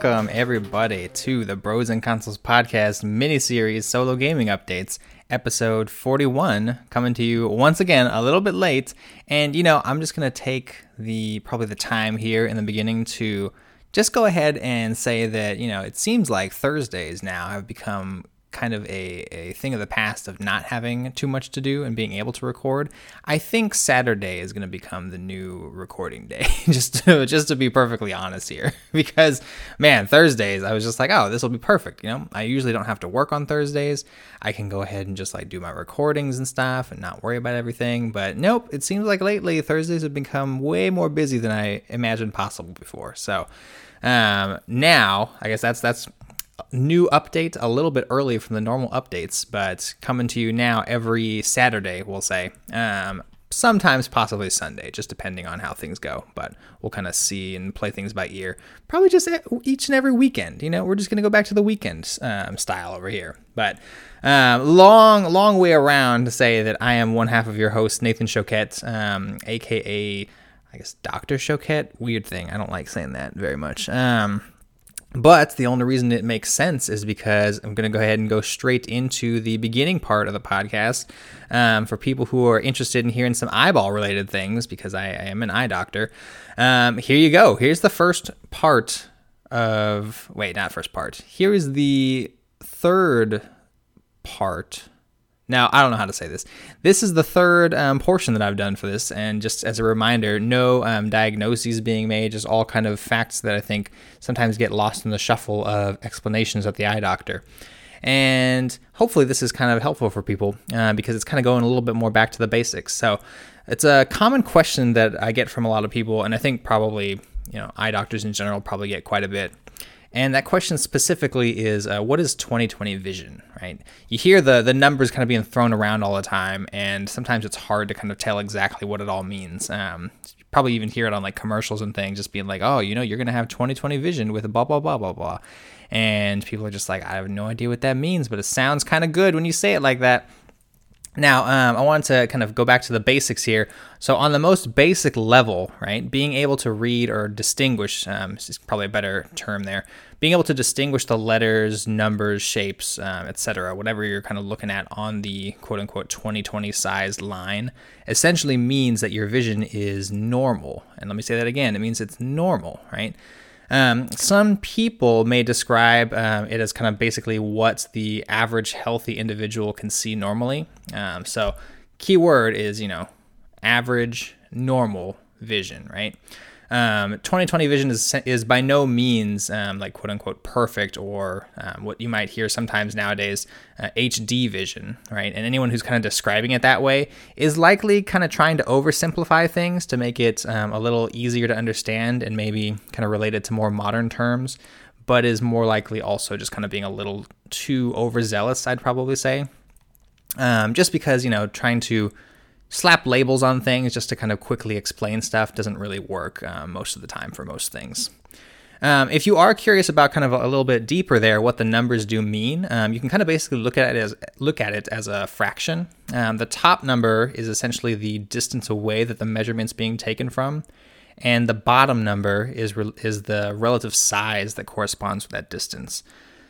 welcome everybody to the Bros and Consoles podcast mini-series solo gaming updates, episode 41, coming to you once again a little bit late. And you know, I'm just gonna take the probably the time here in the beginning to just go ahead and say that you know it seems like Thursdays now have become kind of a, a thing of the past of not having too much to do and being able to record. I think Saturday is going to become the new recording day, just to, just to be perfectly honest here. because man, Thursdays I was just like, oh, this will be perfect. You know, I usually don't have to work on Thursdays. I can go ahead and just like do my recordings and stuff and not worry about everything. But nope, it seems like lately Thursdays have become way more busy than I imagined possible before. So um, now I guess that's that's new update a little bit early from the normal updates, but coming to you now every Saturday, we'll say. Um, sometimes possibly Sunday, just depending on how things go. But we'll kind of see and play things by ear. Probably just each and every weekend. You know, we're just going to go back to the weekend um, style over here. But um, long, long way around to say that I am one half of your host, Nathan Choquette, um, aka, I guess, Dr. Choquette. Weird thing. I don't like saying that very much. Um, but the only reason it makes sense is because I'm going to go ahead and go straight into the beginning part of the podcast um, for people who are interested in hearing some eyeball related things because I, I am an eye doctor. Um, here you go. Here's the first part of. Wait, not first part. Here is the third part now, I don't know how to say this. This is the third um, portion that I've done for this, and just as a reminder, no um, diagnoses being made, just all kind of facts that I think sometimes get lost in the shuffle of explanations at the eye doctor. And hopefully, this is kind of helpful for people uh, because it's kind of going a little bit more back to the basics. So, it's a common question that I get from a lot of people, and I think probably you know eye doctors in general probably get quite a bit. And that question specifically is uh, what is 2020 vision, right? You hear the, the numbers kind of being thrown around all the time, and sometimes it's hard to kind of tell exactly what it all means. Um, probably even hear it on like commercials and things, just being like, oh, you know, you're going to have 2020 vision with a blah, blah, blah, blah, blah. And people are just like, I have no idea what that means, but it sounds kind of good when you say it like that. Now, um, I want to kind of go back to the basics here. So, on the most basic level, right, being able to read or distinguish um, is probably a better term there. Being able to distinguish the letters, numbers, shapes, um, etc., whatever you're kind of looking at on the quote unquote 2020 sized line, essentially means that your vision is normal. And let me say that again it means it's normal, right? Um, some people may describe um, it as kind of basically what the average healthy individual can see normally. Um, so, key word is, you know, average normal vision, right? Um, 2020 vision is is by no means um, like quote unquote perfect or um, what you might hear sometimes nowadays uh, HD vision, right? And anyone who's kind of describing it that way is likely kind of trying to oversimplify things to make it um, a little easier to understand and maybe kind of related to more modern terms, but is more likely also just kind of being a little too overzealous, I'd probably say. Um, just because you know trying to slap labels on things just to kind of quickly explain stuff doesn't really work uh, most of the time for most things. Um, if you are curious about kind of a, little bit deeper there, what the numbers do mean, um, you can kind of basically look at it as look at it as a fraction. Um, the top number is essentially the distance away that the measurement's being taken from, and the bottom number is re- is the relative size that corresponds with that distance.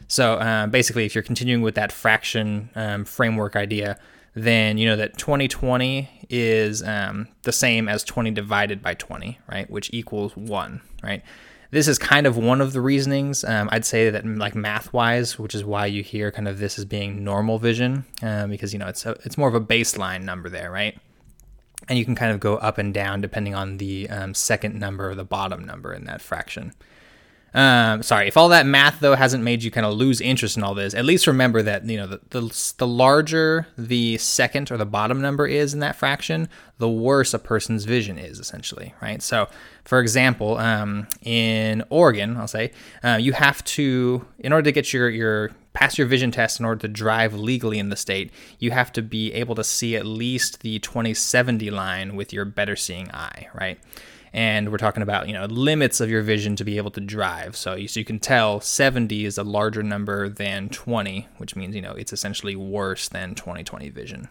So uh, basically, if you're continuing with that fraction um, framework idea, then you know that 2020 is um, the same as 20 divided by 20, right? Which equals one, right? This is kind of one of the reasonings. Um, I'd say that like math wise, which is why you hear kind of this as being normal vision, um, because you know it's a, it's more of a baseline number there, right? And you can kind of go up and down depending on the um, second number or the bottom number in that fraction. Um, sorry, if all that math though hasn't made you kind of lose interest in all this, at least remember that you know the, the, the larger the second or the bottom number is in that fraction, the worse a person's vision is essentially, right? So, for example, um, in Oregon, I'll say uh, you have to in order to get your your pass your vision test in order to drive legally in the state, you have to be able to see at least the 2070 line with your better seeing eye, right? And we're talking about you know limits of your vision to be able to drive so you, so you can tell 70 is a larger number than 20 which means you know it's essentially worse than 2020 vision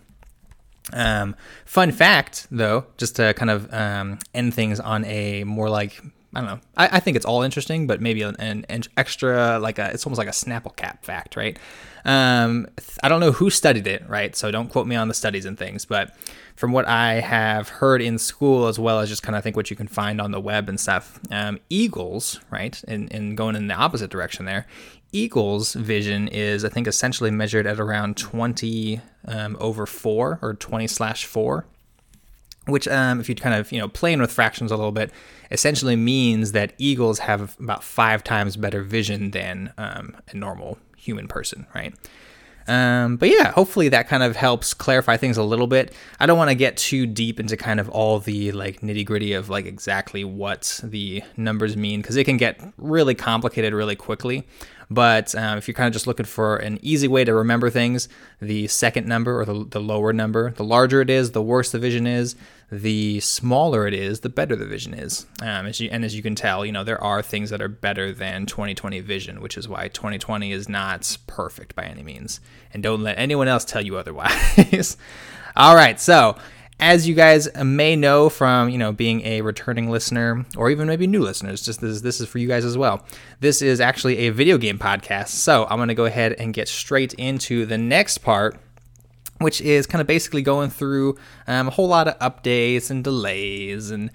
um, fun fact though just to kind of um, end things on a more like I don't know. I, I think it's all interesting, but maybe an, an, an, extra like a it's almost like a Snapple cap fact, right? Um, I don't know who studied it, right? So don't quote me on the studies and things, but from what I have heard in school, as well as just kind of think what you can find on the web and stuff, um, eagles, right, and, and going in the opposite direction there, eagles' vision is, I think, essentially measured at around 20 um, over 4 or 20 slash 4 which um, if you kind of you know playing with fractions a little bit essentially means that eagles have about five times better vision than um, a normal human person right? Um, but yeah hopefully that kind of helps clarify things a little bit. I don't want to get too deep into kind of all the like nitty gritty of like exactly what the numbers mean because it can get really complicated really quickly but um, if you're kind of just looking for an easy way to remember things, the second number or the, the lower number, the larger it is, the worse the vision is. The smaller it is, the better the vision is. Um, as you, and as you can tell, you know there are things that are better than 2020 vision, which is why 2020 is not perfect by any means. And don't let anyone else tell you otherwise. All right, so as you guys may know from you know being a returning listener or even maybe new listeners just this, this is for you guys as well. This is actually a video game podcast. So i'm going to go ahead and get straight into the next part which is kind of basically going through um, a whole lot of updates and delays and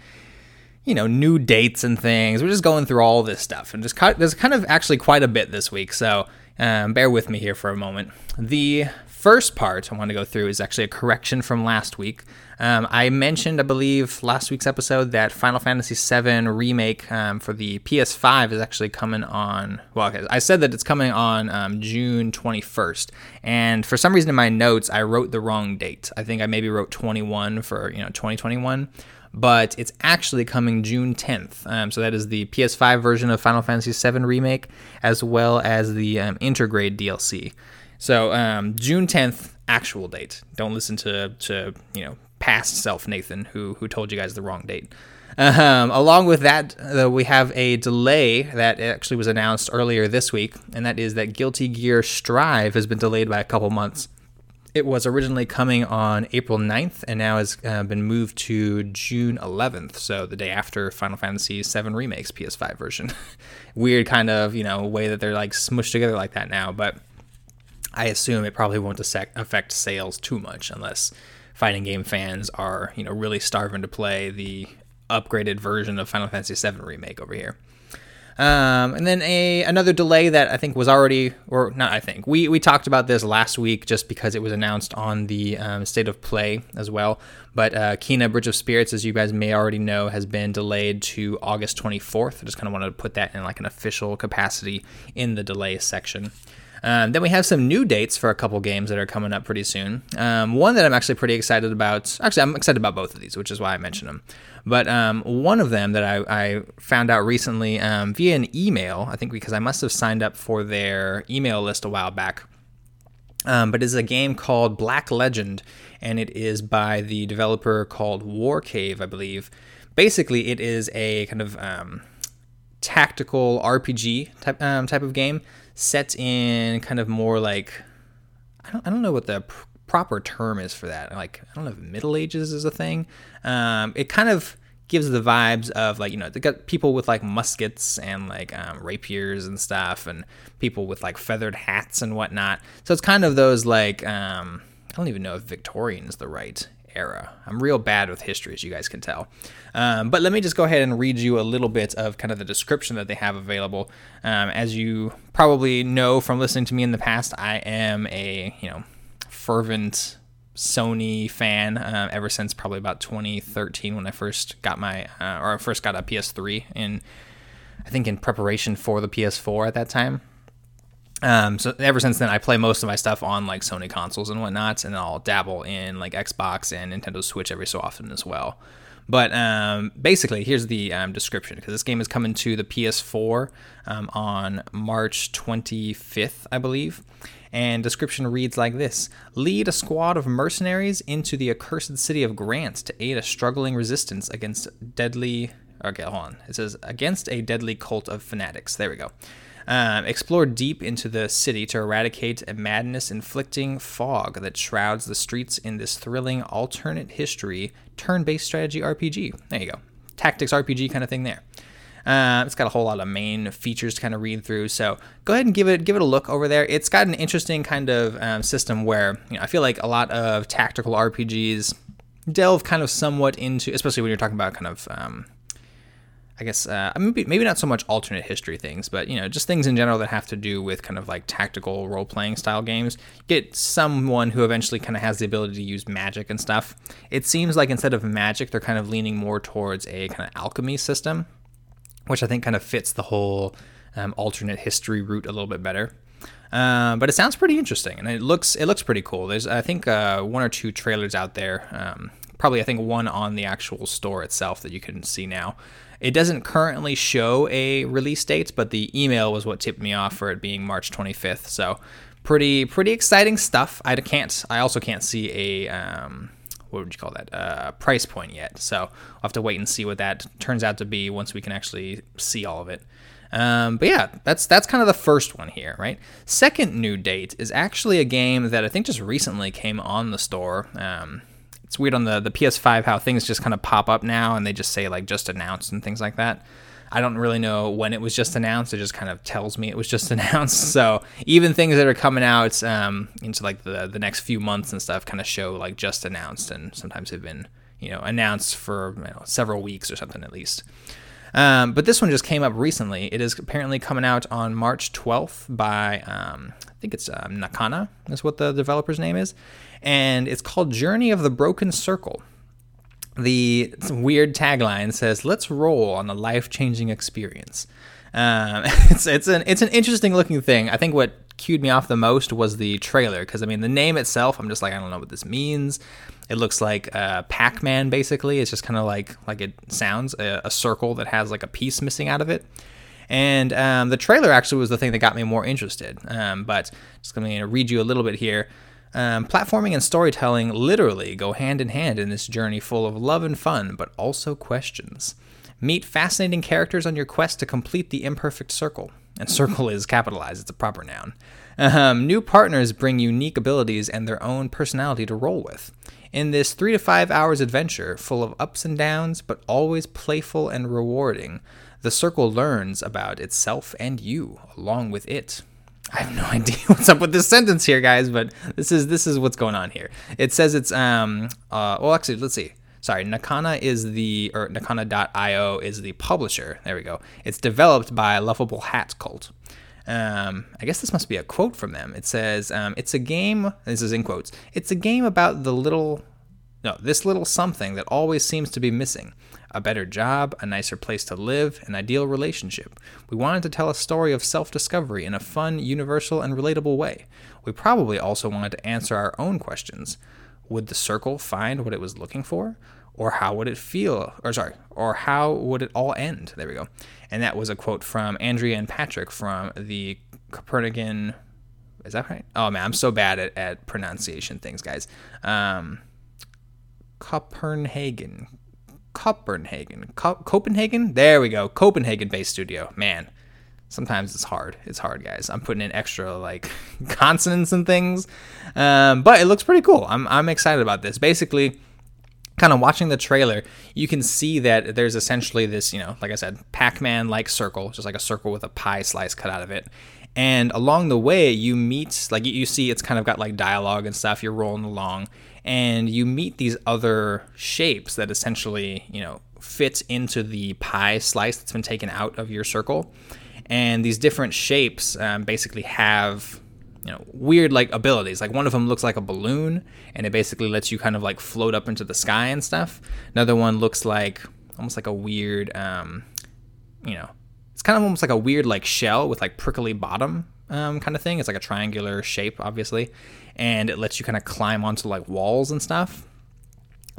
you know new dates and things. We're just going through all this stuff and just there's kind of actually quite a bit this week. So um, bear with me here for a moment. The first part I want to go through is actually a correction from last week. Um, I mentioned, I believe, last week's episode that Final Fantasy VII Remake um, for the PS5 is actually coming on. Well, I said that it's coming on um, June 21st, and for some reason in my notes I wrote the wrong date. I think I maybe wrote 21 for you know 2021 but it's actually coming June 10th. Um, so that is the PS5 version of Final Fantasy VII Remake, as well as the um, Intergrade DLC. So um, June 10th, actual date. Don't listen to to you know past self Nathan who who told you guys the wrong date. Um, along with that, we have a delay that actually was announced earlier this week, and that is that Guilty Gear Strive has been delayed by a couple months. It was originally coming on April 9th and now has uh, been moved to June 11th, so the day after Final Fantasy VII Remake's PS5 version. Weird kind of, you know, way that they're like smushed together like that now, but I assume it probably won't affect sales too much unless fighting game fans are, you know, really starving to play the upgraded version of Final Fantasy VII Remake over here. Um, and then a another delay that I think was already, or not, I think we we talked about this last week just because it was announced on the um, state of play as well. But uh, Kena Bridge of Spirits, as you guys may already know, has been delayed to August 24th. I just kind of wanted to put that in like an official capacity in the delay section. Um, then we have some new dates for a couple games that are coming up pretty soon. Um, one that I'm actually pretty excited about. Actually, I'm excited about both of these, which is why I mentioned them. But um, one of them that I, I found out recently um, via an email, I think because I must have signed up for their email list a while back. Um, but it's a game called Black Legend, and it is by the developer called Warcave, I believe. Basically, it is a kind of um, tactical RPG type type of game set in kind of more like I don't I don't know what the pr- proper term is for that. Like I don't know if Middle Ages is a thing. Um, it kind of gives the vibes of like you know they got people with like muskets and like um, rapiers and stuff, and people with like feathered hats and whatnot. So it's kind of those like um, I don't even know if Victorian is the right era. I'm real bad with history, as you guys can tell. Um, but let me just go ahead and read you a little bit of kind of the description that they have available. Um, as you probably know from listening to me in the past, I am a you know fervent Sony fan uh, ever since probably about 2013 when I first got my uh, or I first got a PS3 in I think in preparation for the PS4 at that time. Um, so ever since then, I play most of my stuff on like Sony consoles and whatnot, and I'll dabble in like Xbox and Nintendo Switch every so often as well. But um, basically, here's the um, description because this game is coming to the PS4 um, on March 25th, I believe. And description reads like this Lead a squad of mercenaries into the accursed city of Grant to aid a struggling resistance against deadly. Okay, hold on. It says against a deadly cult of fanatics. There we go. Um, explore deep into the city to eradicate a madness inflicting fog that shrouds the streets in this thrilling alternate history turn based strategy RPG. There you go. Tactics RPG kind of thing there. Uh, it's got a whole lot of main features to kind of read through. So go ahead and give it give it a look over there. It's got an interesting kind of um, system where you know, I feel like a lot of tactical RPGs delve kind of somewhat into, especially when you're talking about kind of. Um, I guess uh, maybe maybe not so much alternate history things, but you know just things in general that have to do with kind of like tactical role playing style games. Get someone who eventually kind of has the ability to use magic and stuff. It seems like instead of magic, they're kind of leaning more towards a kind of alchemy system, which I think kind of fits the whole um, alternate history route a little bit better. Uh, but it sounds pretty interesting, and it looks it looks pretty cool. There's I think uh, one or two trailers out there. Um, probably I think one on the actual store itself that you can see now. It doesn't currently show a release date, but the email was what tipped me off for it being March 25th. So pretty pretty exciting stuff. I can't. I also can't see a um, what would you call that uh, price point yet. So I'll have to wait and see what that turns out to be once we can actually see all of it. Um, but yeah, that's that's kind of the first one here, right? Second new date is actually a game that I think just recently came on the store. Um, it's weird on the the PS5 how things just kind of pop up now and they just say like just announced and things like that. I don't really know when it was just announced. It just kind of tells me it was just announced. So even things that are coming out um, into like the the next few months and stuff kind of show like just announced, and sometimes have been you know announced for you know, several weeks or something at least. Um, but this one just came up recently. It is apparently coming out on March 12th by um, I think it's um, Nakana is what the developer's name is, and it's called Journey of the Broken Circle. The weird tagline says, "Let's roll on a life-changing experience." Um, it's it's an it's an interesting looking thing. I think what cued me off the most was the trailer because I mean the name itself, I'm just like I don't know what this means. It looks like uh, Pac-Man basically. It's just kind of like like it sounds a, a, circle that has like a piece missing out of it. And um, the trailer actually was the thing that got me more interested. Um, but just going to read you a little bit here. Um, platforming and storytelling literally go hand in hand in this journey full of love and fun, but also questions. Meet fascinating characters on your quest to complete the imperfect circle. And circle is capitalized, it's a proper noun. Um, new partners bring unique abilities and their own personality to roll with. In this three to five hours adventure, full of ups and downs, but always playful and rewarding, the circle learns about itself and you along with it. I have no idea what's up with this sentence here, guys, but this is this is what's going on here. It says it's um uh well actually let's see. Sorry, Nakana is the or Nakana.io is the publisher. There we go. It's developed by Lovable Hat Cult. Um, I guess this must be a quote from them. It says, um, "It's a game." This is in quotes. It's a game about the little, no, this little something that always seems to be missing a better job, a nicer place to live, an ideal relationship. We wanted to tell a story of self discovery in a fun, universal, and relatable way. We probably also wanted to answer our own questions. Would the circle find what it was looking for? Or how would it feel? Or sorry, or how would it all end? There we go. And that was a quote from Andrea and Patrick from the Copernican. Is that right? Oh man, I'm so bad at, at pronunciation things, guys. Um, Copenhagen, Copenhagen. Co- Copenhagen? There we go. Copenhagen based studio. Man, sometimes it's hard. It's hard, guys. I'm putting in extra like consonants and things. Um, but it looks pretty cool. I'm, I'm excited about this. Basically, kind of watching the trailer, you can see that there's essentially this, you know, like I said, Pac Man like circle, just like a circle with a pie slice cut out of it. And along the way, you meet, like you see, it's kind of got like dialogue and stuff. You're rolling along, and you meet these other shapes that essentially, you know, fit into the pie slice that's been taken out of your circle. And these different shapes um, basically have you know weird like abilities. Like one of them looks like a balloon and it basically lets you kind of like float up into the sky and stuff. Another one looks like almost like a weird um you know it's kind of almost like a weird like shell with like prickly bottom um, kind of thing. It's like a triangular shape obviously and it lets you kind of climb onto like walls and stuff.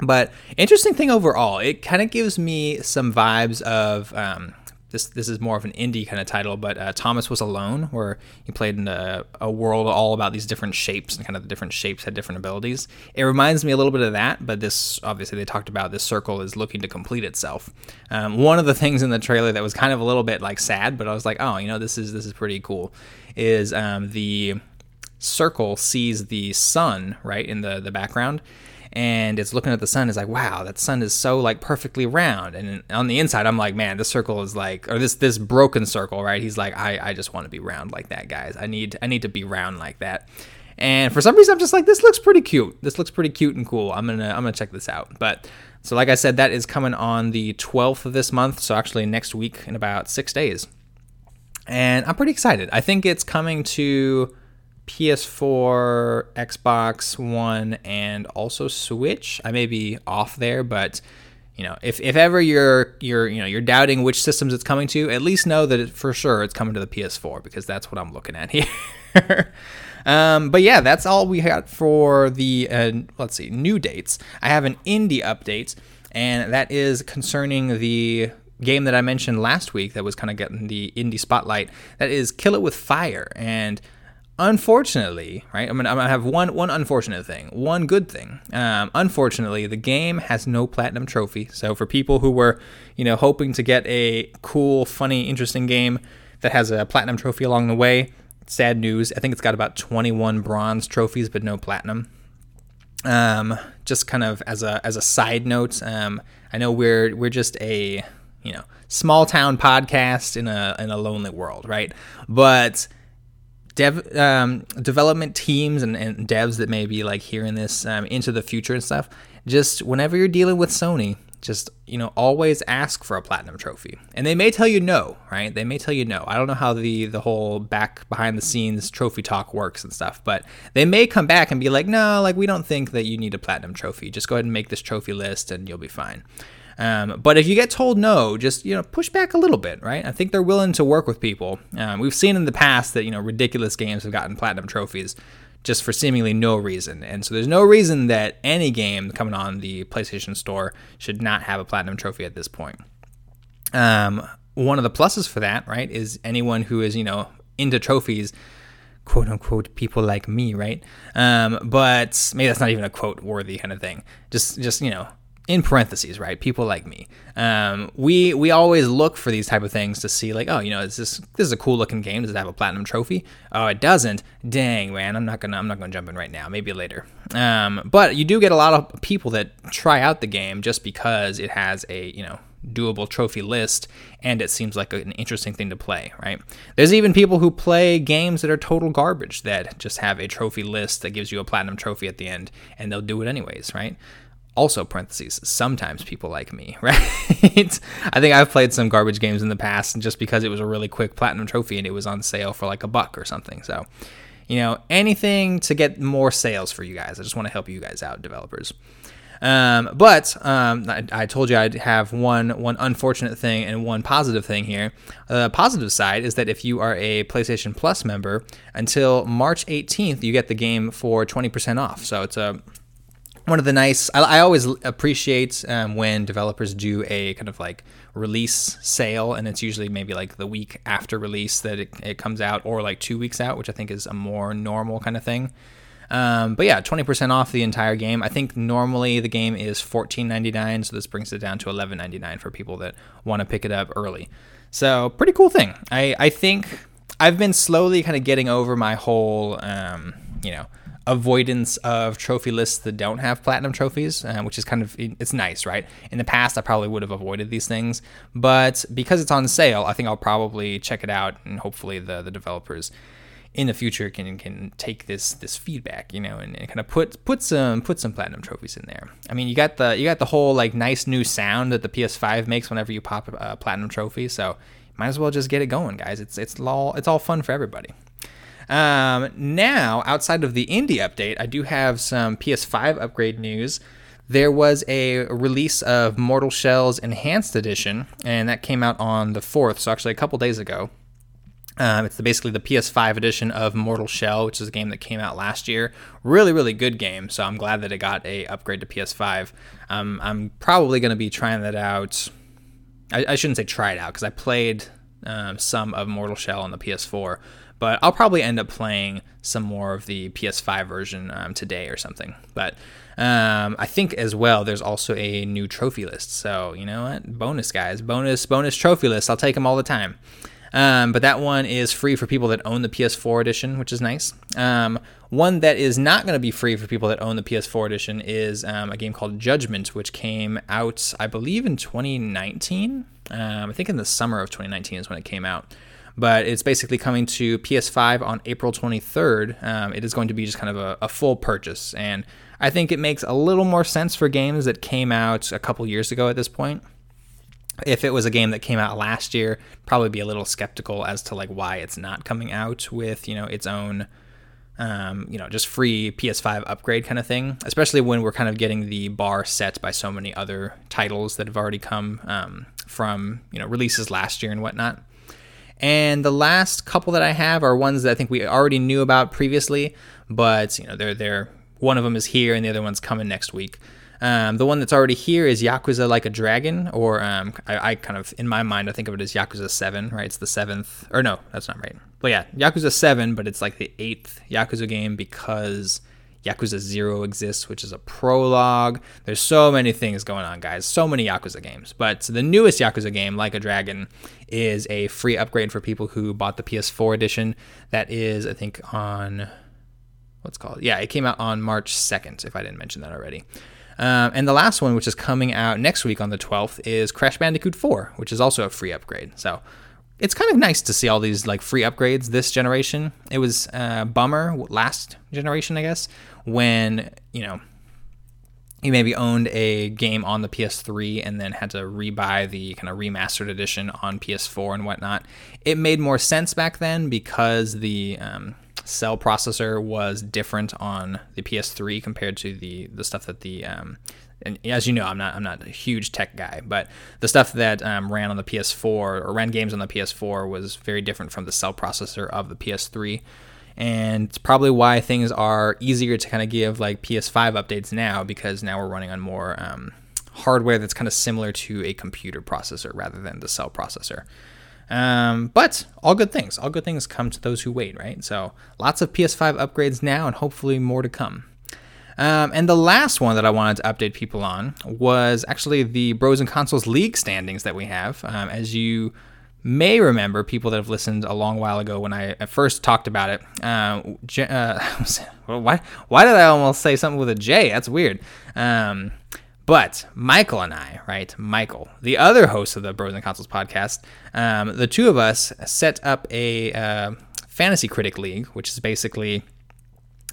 But interesting thing overall, it kind of gives me some vibes of um, this. This is more of an indie kind of title, but uh, Thomas was alone, where he played in a, a, world all about these different shapes and kind of the different shapes had different abilities. It reminds me a little bit of that, but this obviously they talked about this circle is looking to complete itself. Um, one of the things in the trailer that was kind of a little bit like sad, but I was like, oh, you know, this is this is pretty cool. Is um, the circle sees the sun right in the the background and it's looking at the sun. It's like, wow, that sun is so like perfectly round. And on the inside, I'm like, man, this circle is like, or this this broken circle, right? He's like, I I just want to be round like that, guys. I need I need to be round like that. And for some reason, I'm just like, this looks pretty cute. This looks pretty cute and cool. I'm gonna I'm gonna check this out. But so like I said, that is coming on the 12th of this month. So actually next week in about six days. And I'm pretty excited. I think it's coming to PS4, Xbox One, and also Switch. I may be off there, but you know, if, if ever you're you're you know you're doubting which systems it's coming to, at least know that it, for sure it's coming to the PS4 because that's what I'm looking at here. um, but yeah, that's all we got for the uh, let's see new dates. I have an indie update, and that is concerning the game that I mentioned last week that was kind of getting the indie spotlight. That is Kill It with Fire, and unfortunately, right? I'm gonna, I'm gonna have one one unfortunate thing, one good thing. Um, unfortunately, the game has no platinum trophy. So for people who were, you know, hoping to get a cool, funny, interesting game that has a platinum trophy along the way, sad news. I think it's got about 21 bronze trophies, but no platinum. Um, just kind of as a as a side note, um, I know we're we're just a you know small town podcast in a in a lonely world, right? But dev um, development teams and, and, devs that may be like hearing this um, into the future and stuff, just whenever you're dealing with Sony, just you know always ask for a platinum trophy. And they may tell you no right? They may tell you no. I don't know how the the whole back behind the scenes trophy talk works and stuff but they may come back and be like no like we don't think that you need a platinum trophy. Just go ahead and make this trophy list and you'll be fine um, but if you get told no, just you know push back a little bit, right? I think they're willing to work with people. Um, we've seen in the past that you know ridiculous games have gotten platinum trophies just for seemingly no reason, and so there's no reason that any game coming on the PlayStation Store should not have a platinum trophy at this point. Um, one of the pluses for that, right, is anyone who is you know into trophies quote unquote people like me, right? Um, but maybe that's not even a quote worthy kind of thing. Just just you know in parentheses, right? People like me. Um, we we always look for these type of things to see, like, oh, you know, is this this is a cool looking game? Does it have a platinum trophy? Oh, it doesn't. Dang, man, I'm not gonna I'm not gonna jump in right now. Maybe later. Um, but you do get a lot of people that try out the game just because it has a you know doable trophy list and it seems like an interesting thing to play, right? There's even people who play games that are total garbage that just have a trophy list that gives you a platinum trophy at the end and they'll do it anyways, right? Also parentheses sometimes people like me right i think i've played some garbage games in the past just because it was a really quick platinum trophy and it was on sale for like a buck or something so you know anything to get more sales for you guys i just want to help you guys out developers um, but um, I, I, told you I'd have one one unfortunate thing and one positive thing here. The positive side is that if you are a PlayStation Plus member, until March 18th, you get the game for 20% off. So it's a one of the nice I, I always appreciate um, when developers do a kind of like release sale and it's usually maybe like the week after release that it, it comes out or like two weeks out which i think is a more normal kind of thing. Um, but yeah 20% off the entire game. I think normally the game is $14.99 so this brings it down to $11.99 for people that want to pick it up early. So pretty cool thing. I, I think i've been slowly kind of getting over my whole um, you know avoidance of trophy lists that don't have platinum trophies, uh, which is kind of it's nice, right? In the past, I probably would have avoided these things, but because it's on sale, I think I'll probably check it out, and hopefully the the developers in the future can can take this this feedback, you know, and, and, kind of put put some put some platinum trophies in there. I mean, you got the you got the whole like nice new sound that the PS5 makes whenever you pop a platinum trophy, so might as well just get it going, guys. It's it's all it's all fun for everybody. Um, now, outside of the indie update, I do have some PS5 upgrade news. There was a release of Mortal Shell's Enhanced Edition, and that came out on the 4th, so actually a couple days ago. Um, it's the, basically the PS5 edition of Mortal Shell, which is a game that came out last year. Really, really good game. So I'm glad that it got a upgrade to PS5. Um, I'm probably going to be trying that out. I, I, shouldn't say try it out because I played um, some of Mortal Shell on the PS4, but I'll probably end up playing some more of the PS5 version um, today or something. But um, I think as well, there's also a new trophy list. So you know what? Bonus guys, bonus bonus trophy list. I'll take them all the time. Um, but that one is free for people that own the PS4 edition, which is nice. Um, one that is not going to be free for people that own the PS4 edition is um, a game called Judgment, which came out, I believe, in 2019. Um, I think in the summer of 2019 is when it came out. But it's basically coming to PS5 on April 23rd. Um, it is going to be just kind of a, a full purchase. And I think it makes a little more sense for games that came out a couple years ago at this point if it was a game that came out last year, probably be a little skeptical as to like why it's not coming out with you know its own, um, you know, just free PS5 upgrade kind of thing. Especially when we're kind of getting the bar set by so many other titles that have already come um, from you know releases last year and whatnot. And the last couple that I have are ones that I think we already knew about previously, but you know they're they're one of them is here and the other one's coming next week. Um, the one that's already here is Yakuza Like a Dragon, or um, I, I, kind of, in my mind, I think of it as Yakuza 7, right? It's the seventh, or no, that's not right. But yeah, Yakuza 7, but it's like the eighth Yakuza game because Yakuza 0 exists, which is a prologue. There's so many things going on, guys. So many Yakuza games. But the newest Yakuza game, Like a Dragon, is a free upgrade for people who bought the PS4 edition. That is, I think, on. What's called? Yeah, it came out on March 2nd, if I didn't mention that already. Um, and the last one, which is coming out next week on the 12th, is Crash Bandicoot 4, which is also a free upgrade. So it's kind of nice to see all these like free upgrades this generation. It was uh, bummer last generation, I guess, when you know you maybe owned a game on the PS3 and then had to rebuy the kind of remastered edition on PS4 and whatnot. It made more sense back then because the um, cell processor was different on the PS3 compared to the the stuff that the um, and as you know, I'm not I'm not a huge tech guy, but the stuff that um, ran on the PS4 or ran games on the PS4 was very different from the cell processor of the PS3, and it's probably why things are easier to kind of give like PS5 updates now because now we're running on more um, hardware that's kind of similar to a computer processor rather than the cell processor. Um, but all good things. All good things come to those who wait, right? So lots of PS5 upgrades now, and hopefully more to come. Um, and the last one that I wanted to update people on was actually the Bros and Consoles League standings that we have. Um, as you may remember, people that have listened a long while ago when I first talked about it. Uh, uh, why, why did I almost say something with a J? That's weird. Um, but Michael and I, right? Michael, the other host of the Bros and Consoles podcast, um, the two of us set up a uh, fantasy critic league, which is basically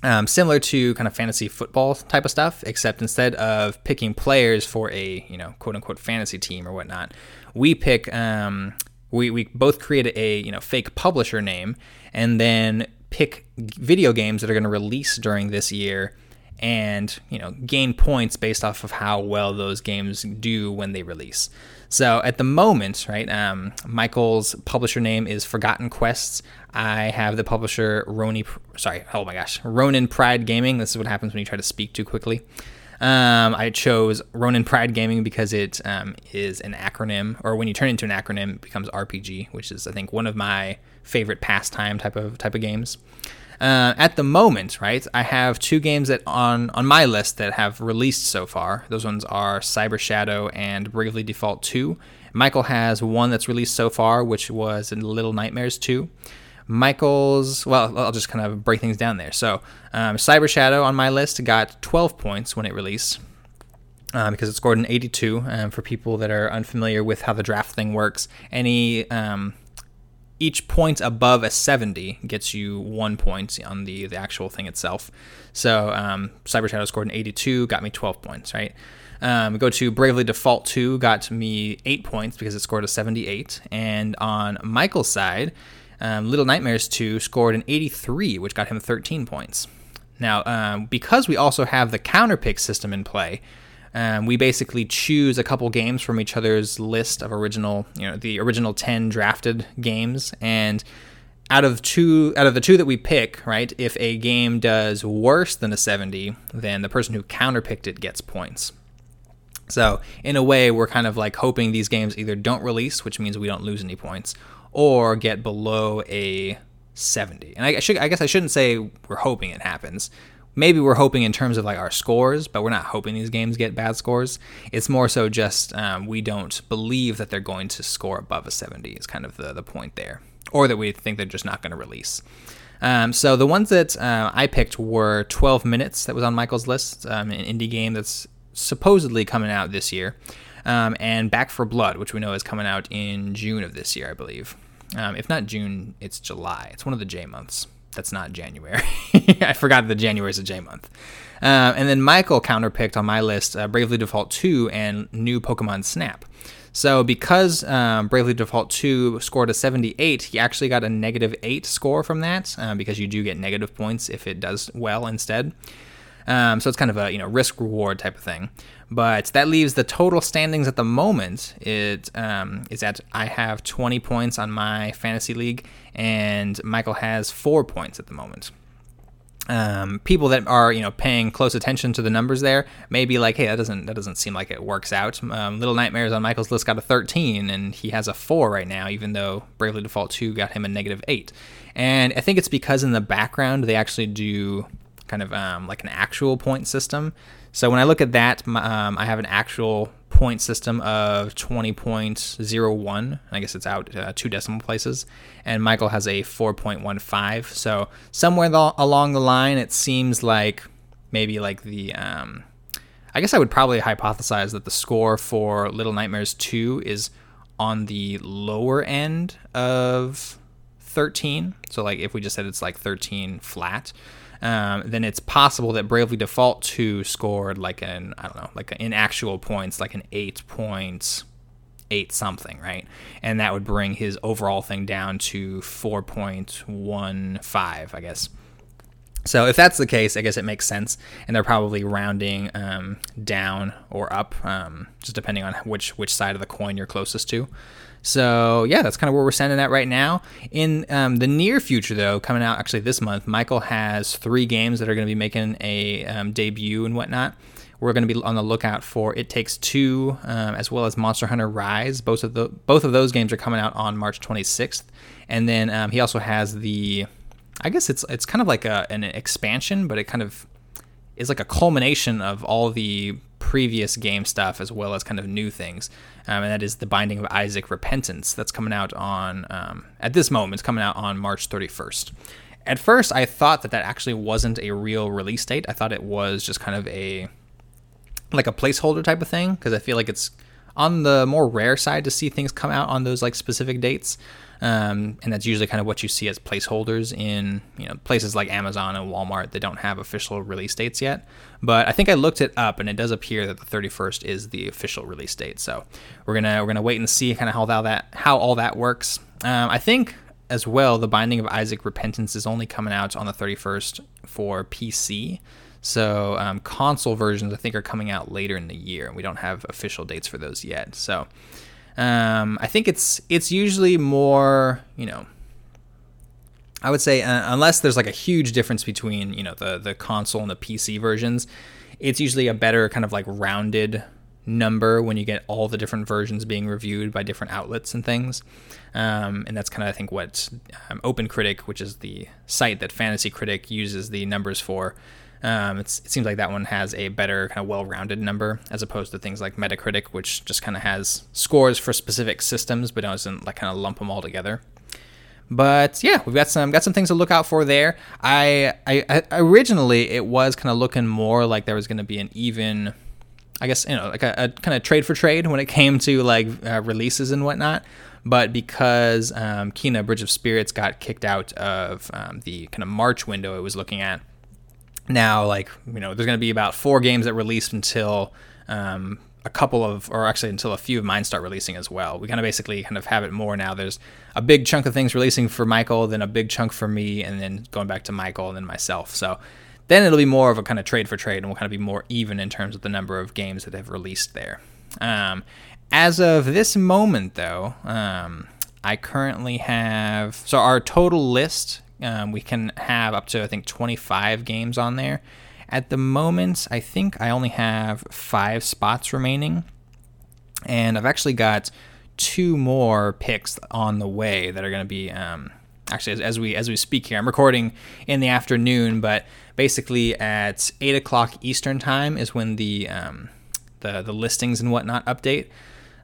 um, similar to kind of fantasy football type of stuff, except instead of picking players for a you know quote unquote fantasy team or whatnot, we pick um, we we both create a you know fake publisher name and then pick video games that are going to release during this year and you know gain points based off of how well those games do when they release. So at the moment, right, um, Michael's publisher name is Forgotten Quests. I have the publisher Roni. Sorry, oh my gosh, Ronin Pride Gaming. This is what happens when you try to speak too quickly. Um, I chose Ronin Pride Gaming because it um, is an acronym, or when you turn it into an acronym, it becomes RPG, which is I think one of my favorite pastime type of type of games. Uh, at the moment, right, I have two games that on on my list that have released so far. Those ones are Cyber Shadow and Bravely Default 2. Michael has one that's released so far, which was Little Nightmares 2. Michael's, well, I'll just kind of break things down there. So, um, Cyber Shadow on my list got 12 points when it released. Uh, because it scored an 82. Um, for people that are unfamiliar with how the draft thing works, any um, each point above a 70 gets you one point on the, the actual thing itself. So um, Cyber Shadow scored an 82, got me 12 points, right? Um, go to Bravely Default 2, got me 8 points because it scored a 78. And on Michael's side, um, Little Nightmares 2 scored an 83, which got him 13 points. Now, um, because we also have the counter pick system in play, um, we basically choose a couple games from each other's list of original, you know, the original 10 drafted games. And out of two, out of the two that we pick, right, if a game does worse than a 70, then the person who counterpicked it gets points. So, in a way, we're kind of like hoping these games either don't release, which means we don't lose any points, or get below a 70. And I, should, I guess I shouldn't say we're hoping it happens maybe we're hoping in terms of like our scores, but we're not hoping these games get bad scores. It's more so just um, we don't believe that they're going to score above a 70 is kind of the, the point there. or that we think they're just not going to release. Um, so the ones that uh, I picked were 12 Minutes, that was on Michael's list, um, an indie game that's supposedly coming out this year, um, and Back 4 Blood, which we know is coming out in June of this year, I believe. Um, if not June, it's July. It's one of the J months. That's not January. I forgot that January is a J month. Uh, and then Michael counterpicked on my list uh, Bravely Default 2 and new Pokemon Snap. So because um, Bravely Default 2 scored a 78, he actually got a negative 8 score from that uh, because you do get negative points if it does well instead. Um, so it's kind of a you know risk reward type of thing. But that leaves the total standings at the moment. It um, is at I have 20 points on my fantasy league, and Michael has four points at the moment um, people that are you know paying close attention to the numbers there may be like, hey, that doesn't that doesn't seem like it works out. Um, Little Nightmares on Michael's list got a 13, and he has a four right now, even though Bravely Default 2 got him a negative eight. And I think it's because in the background they actually do kind of um, like an actual point system. So when I look at that, um, I have an actual point system of 20.01. I guess it's out uh, two decimal places. And Michael has a 4.15. So somewhere th- along the line, it seems like maybe like the. Um, I guess I would probably hypothesize that the score for Little Nightmares 2 is on the lower end of 13. So, like, if we just said it's like 13 flat, um, then it's possible that Bravely Default 2 scored like an, I don't know, like in actual points, like an 8.8 something, right? And that would bring his overall thing down to 4.15, I guess. So if that's the case, I guess it makes sense, and they're probably rounding um, down or up, um, just depending on which which side of the coin you're closest to. So yeah, that's kind of where we're sending at right now. In um, the near future, though, coming out actually this month, Michael has three games that are going to be making a um, debut and whatnot. We're going to be on the lookout for It Takes Two, um, as well as Monster Hunter Rise. Both of the both of those games are coming out on March 26th, and then um, he also has the, I guess it's it's kind of like a, an expansion, but it kind of is like a culmination of all the previous game stuff as well as kind of new things, um, and that is the Binding of Isaac Repentance that's coming out on um, at this moment. It's coming out on March 31st. At first, I thought that that actually wasn't a real release date. I thought it was just kind of a like a placeholder type of thing because I feel like it's on the more rare side to see things come out on those like specific dates. Um, and that's usually kind of what you see as placeholders in you know places like Amazon and Walmart that don't have official release dates yet. But I think I looked it up, and it does appear that the 31st is the official release date. So we're gonna we're gonna wait and see kind of how that how all that works. Um, I think as well, the Binding of Isaac Repentance is only coming out on the 31st for PC. So um, console versions, I think, are coming out later in the year, and we don't have official dates for those yet. So um, I think it's it's usually more, you know, I would say uh, unless there's like a huge difference between you know the the console and the PC versions, it's usually a better kind of like rounded number when you get all the different versions being reviewed by different outlets and things. Um, and that's kind of I think what um, OpenCritic, which is the site that Fantasy Critic uses the numbers for, um, it seems like that one has a better kind of well-rounded number as opposed to things like Metacritic, which just kind of has scores for specific systems but doesn't like kind of lump them all together. But yeah, we've got some got some things to look out for there. I, I, I originally it was kind of looking more like there was going to be an even, I guess you know like a, a kind of trade for trade when it came to like uh, releases and whatnot but because um, Kena Bridge of Spirits got kicked out of um, the kind of March window it was looking at, now like you know there's going to be about four games that release until um, a couple of or actually until a few of mine start releasing as well. We kind of basically kind of have it more now. There's a big chunk of things releasing for michael then a big chunk for me and then going back to michael and then myself. So then it'll be more of a kind of trade for trade and we'll kind of be more even in terms of the number of games that have released there. Um, as of this moment though um, i currently have so our total list um, we can have up to I think 25 games on there. At the moment, I think I only have five spots remaining, and I've actually got two more picks on the way that are going to be. Um, actually, as, as, we as we speak here, I'm recording in the afternoon, but basically at eight o'clock Eastern time is when the um, the the listings and whatnot update.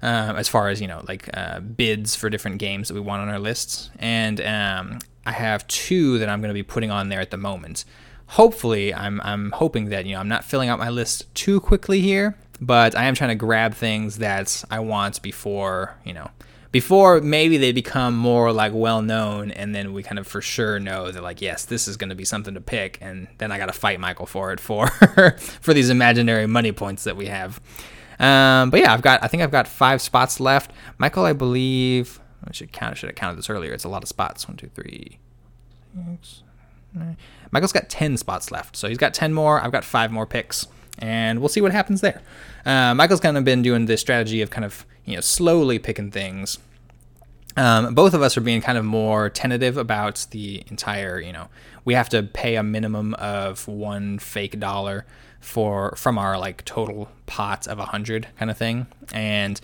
um, as far as you know, like uh, bids for different games that we want on our lists, and um, I have two that I'm going to be putting on there at the moment. Hopefully, I'm I'm hoping that you know I'm not filling out my list too quickly here, but I am trying to grab things that I want before you know before maybe they become more like well known and then we kind of for sure know that like yes this is going to be something to pick and then i got to fight michael for it for for these imaginary money points that we have um, but yeah i've got i think i've got five spots left michael i believe i should count I should have counted this earlier. It's a lot of spots. One two three six, nine. michael's got 10 spots left so he's got 10 more. I've got five more picks and we'll see what happens there. Uh, michael's kind of been doing this strategy of kind of you know slowly picking things. Um, both of us are being kind of more tentative about the entire you know we have to pay a minimum of one fake dollar for from our like total pot of a hundred kind of thing. And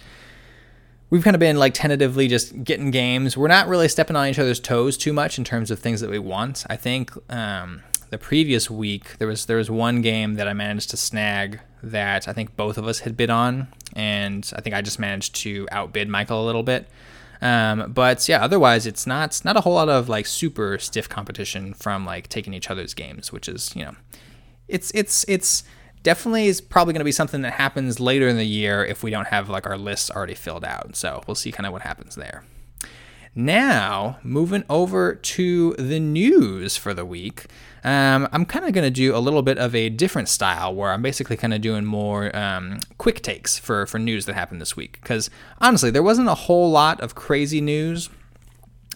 we've kind of been like tentatively just getting games. We're not really stepping on each other's toes too much in terms of things that we want. I think um, the previous week there was there was one game that i managed to snag that i think both of us had bid on and i think i just managed to outbid michael a little bit. Um, but yeah, otherwise it's not not a whole lot of like super stiff competition from like taking each other's games, which is you know, it's it's it's definitely is probably going to be something that happens later in the year if we don't have like our lists already filled out. So we'll see kind of what happens there. Now, moving over to the news for the week, um, I'm kind of going to do a little bit of a different style where I'm basically kind of doing more um, quick takes for, for news that happened this week. Because honestly, there wasn't a whole lot of crazy news.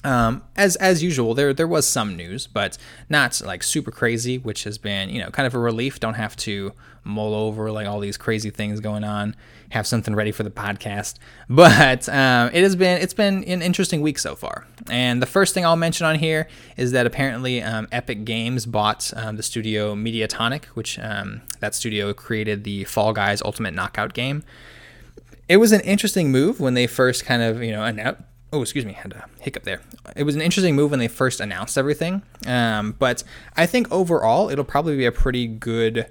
Um, as as usual, there there was some news, but not like super crazy, which has been you know kind of a relief. Don't have to mull over like all these crazy things going on have something ready for the podcast. But um, it has been it's been an interesting week so far. And the first thing I'll mention on here is that apparently um, Epic Games bought um, the studio Mediatonic, which um, that studio created the Fall Guys Ultimate Knockout game. It was an interesting move when they first kind of you know announced. Oh, excuse me, had a hiccup there. It was an interesting move when they first announced everything, um, but I think overall it'll probably be a pretty good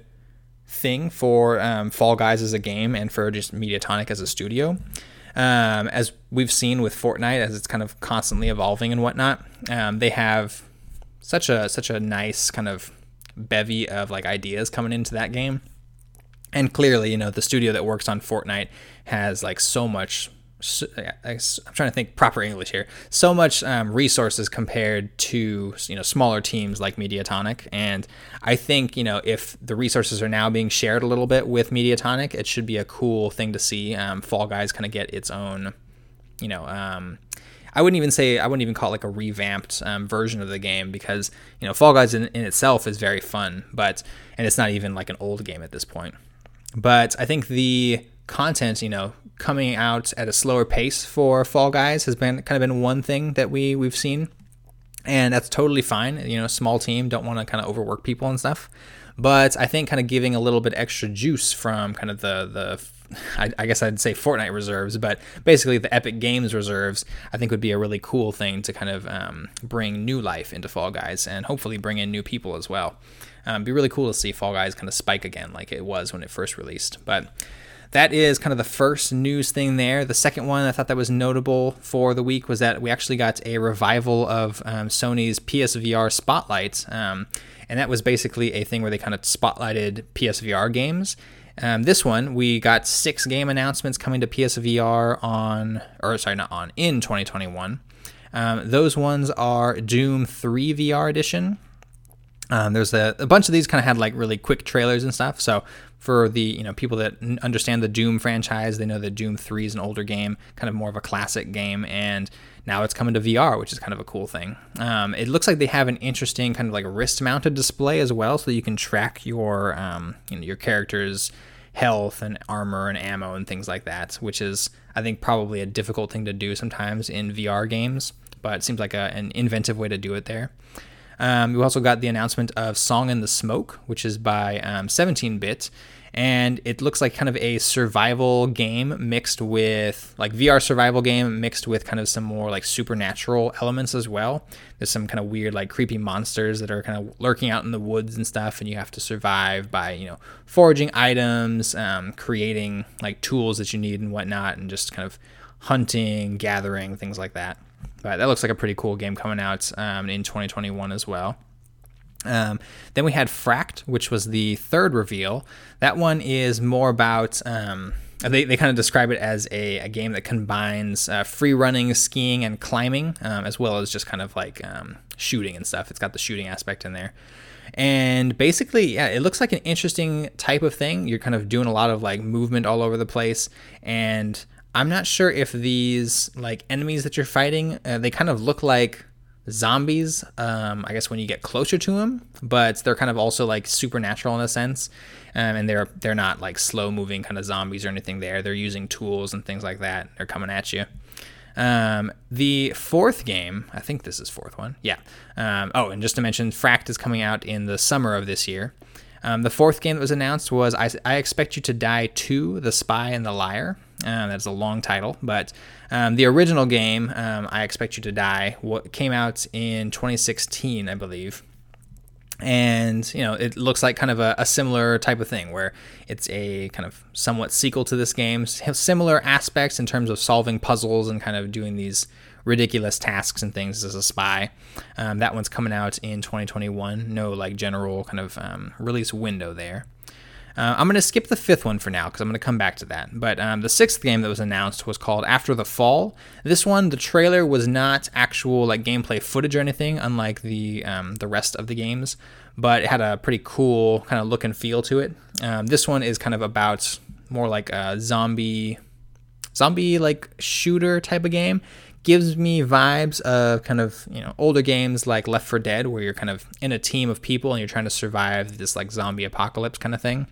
thing for um, Fall Guys as a game and for just Mediatonic as a studio. Um, as we've seen with Fortnite, as it's kind of constantly evolving and whatnot, um, they have such a such a nice kind of bevy of like ideas coming into that game. And clearly, you know, the studio that works on Fortnite has like so much I'm trying to think proper English here. So much um, resources compared to you know smaller teams like Mediatonic, and I think you know if the resources are now being shared a little bit with Mediatonic, it should be a cool thing to see. Um, Fall Guys kind of get its own, you know. Um, I wouldn't even say I wouldn't even call it like a revamped um, version of the game because you know Fall Guys in, in itself is very fun, but and it's not even like an old game at this point. But I think the content, you know, coming out at a slower pace for Fall Guys has been kind of been one thing that we we've seen, and that's totally fine. You know, small team don't want to kind of overwork people and stuff, but I think kind of giving a little bit extra juice from kind of the the I, I, guess I'd say Fortnite reserves, but basically the Epic Games reserves, I think would be a really cool thing to kind of um, bring new life into Fall Guys and hopefully bring in new people as well. Um, be really cool to see Fall Guys kind of spike again like it was when it first released. But that is kind of the first news thing there. The second one I thought that was notable for the week was that we actually got a revival of um, Sony's PSVR Spotlight. Um, and that was basically a thing where they kind of spotlighted PSVR games. Um, this one, we got six game announcements coming to PSVR on, or sorry, not on, in 2021. Um, those ones are Doom 3 VR Edition, um, there's a, a, bunch of these kind of had like really quick trailers and stuff. So for the you know people that understand the Doom franchise, they know that Doom 3 is an older game, kind of more of a classic game, and now it's coming to VR, which is kind of a cool thing. Um, it looks like they have an interesting kind of like wrist-mounted display as well, so that you can track your um, you know your character's health and armor and ammo and things like that, which is I think probably a difficult thing to do sometimes in VR games, but it seems like a, an inventive way to do it there. Um, we also got the announcement of Song in the Smoke, which is by um, 17 bit. And it looks like kind of a survival game mixed with like VR survival game mixed with kind of some more like supernatural elements as well. There's some kind of weird like creepy monsters that are kind of lurking out in the woods and stuff, and you have to survive by you know foraging items, um, creating like tools that you need and whatnot, and just kind of hunting, gathering, things like that. But that looks like a pretty cool game coming out um, in 2021 as well. Um, then we had Fracked, which was the third reveal. That one is more about. Um, they, they kind of describe it as a, a game that combines uh, free running, skiing, and climbing, um, as well as just kind of like um, shooting and stuff. It's got the shooting aspect in there. And basically, yeah, it looks like an interesting type of thing. You're kind of doing a lot of like movement all over the place. And I'm not sure if these like enemies that you're fighting, uh, they kind of look like zombies um, i guess when you get closer to them but they're kind of also like supernatural in a sense. Um, and they're they're not like slow moving kind of zombies or anything there. They're using tools and things like that. They're coming at you. Um, the fourth game i think this is fourth one yeah. Um, oh and just to mention Fracked is coming out in the summer of this year. Um, the fourth game that was announced was I, I Expect You to Die 2 The Spy and the Liar. Uh, that's a long title, but um, the original game, um, I Expect You to Die, what came out in 2016, I believe. And, you know, it looks like kind of a, a, similar type of thing where it's a kind of somewhat sequel to this game, similar aspects in terms of solving puzzles and kind of doing these ridiculous tasks and things as a spy. Um, that one's coming out in 2021. No, like, general kind of um, release window there. Uh, I'm going to skip the fifth one for now because I'm going to come back to that. But um, the sixth game that was announced was called After the Fall. This one, the trailer was not actual like gameplay footage or anything, unlike the um, the rest of the games. But it had a pretty cool kind of look and feel to it. Um, this one is kind of about more like a zombie, zombie like shooter type of game gives me vibes of kind of you know older games like Left 4 Dead, where you're kind of in a team of people and you're trying to survive this like zombie apocalypse kind of thing.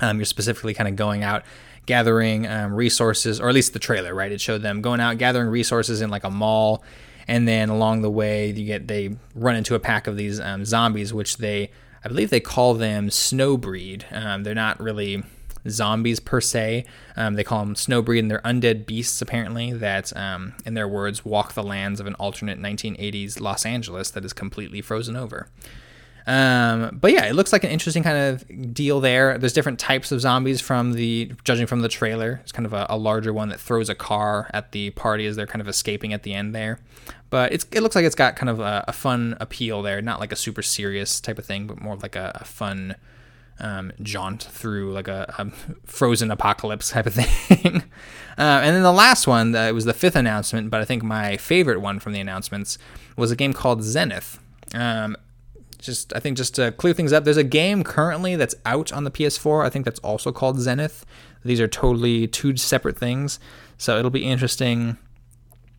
Um, you're specifically kind of going out gathering um, resources, or at least the trailer, right? It showed them going out gathering resources in like a mall, and then along the way you get they run into a pack of these um, zombies, which they I believe they call them snowbreed. Um, they're not really zombies per se. Um, they call them snowbreed, and they're undead beasts apparently that, um, in their words, walk the lands of an alternate 1980s Los Angeles that is completely frozen over. Um, but yeah, it looks like an interesting kind of deal there. There's different types of zombies from the judging from the trailer. It's kind of a, a larger one that throws a car at the party as they're kind of escaping at the end there. But it looks like it's got kind of a, a fun appeal there, not like a super serious type of thing, but more like a, a fun um, jaunt through like a, frozen apocalypse type of thing. uh, and then the last one, uh, it was the fifth announcement, but I think my favorite one from the announcements was a game called Zenith. Um, just I think just to clear things up, there's a game currently that's out on the PS4. I think that's also called Zenith. These are totally two separate things, so it'll be interesting.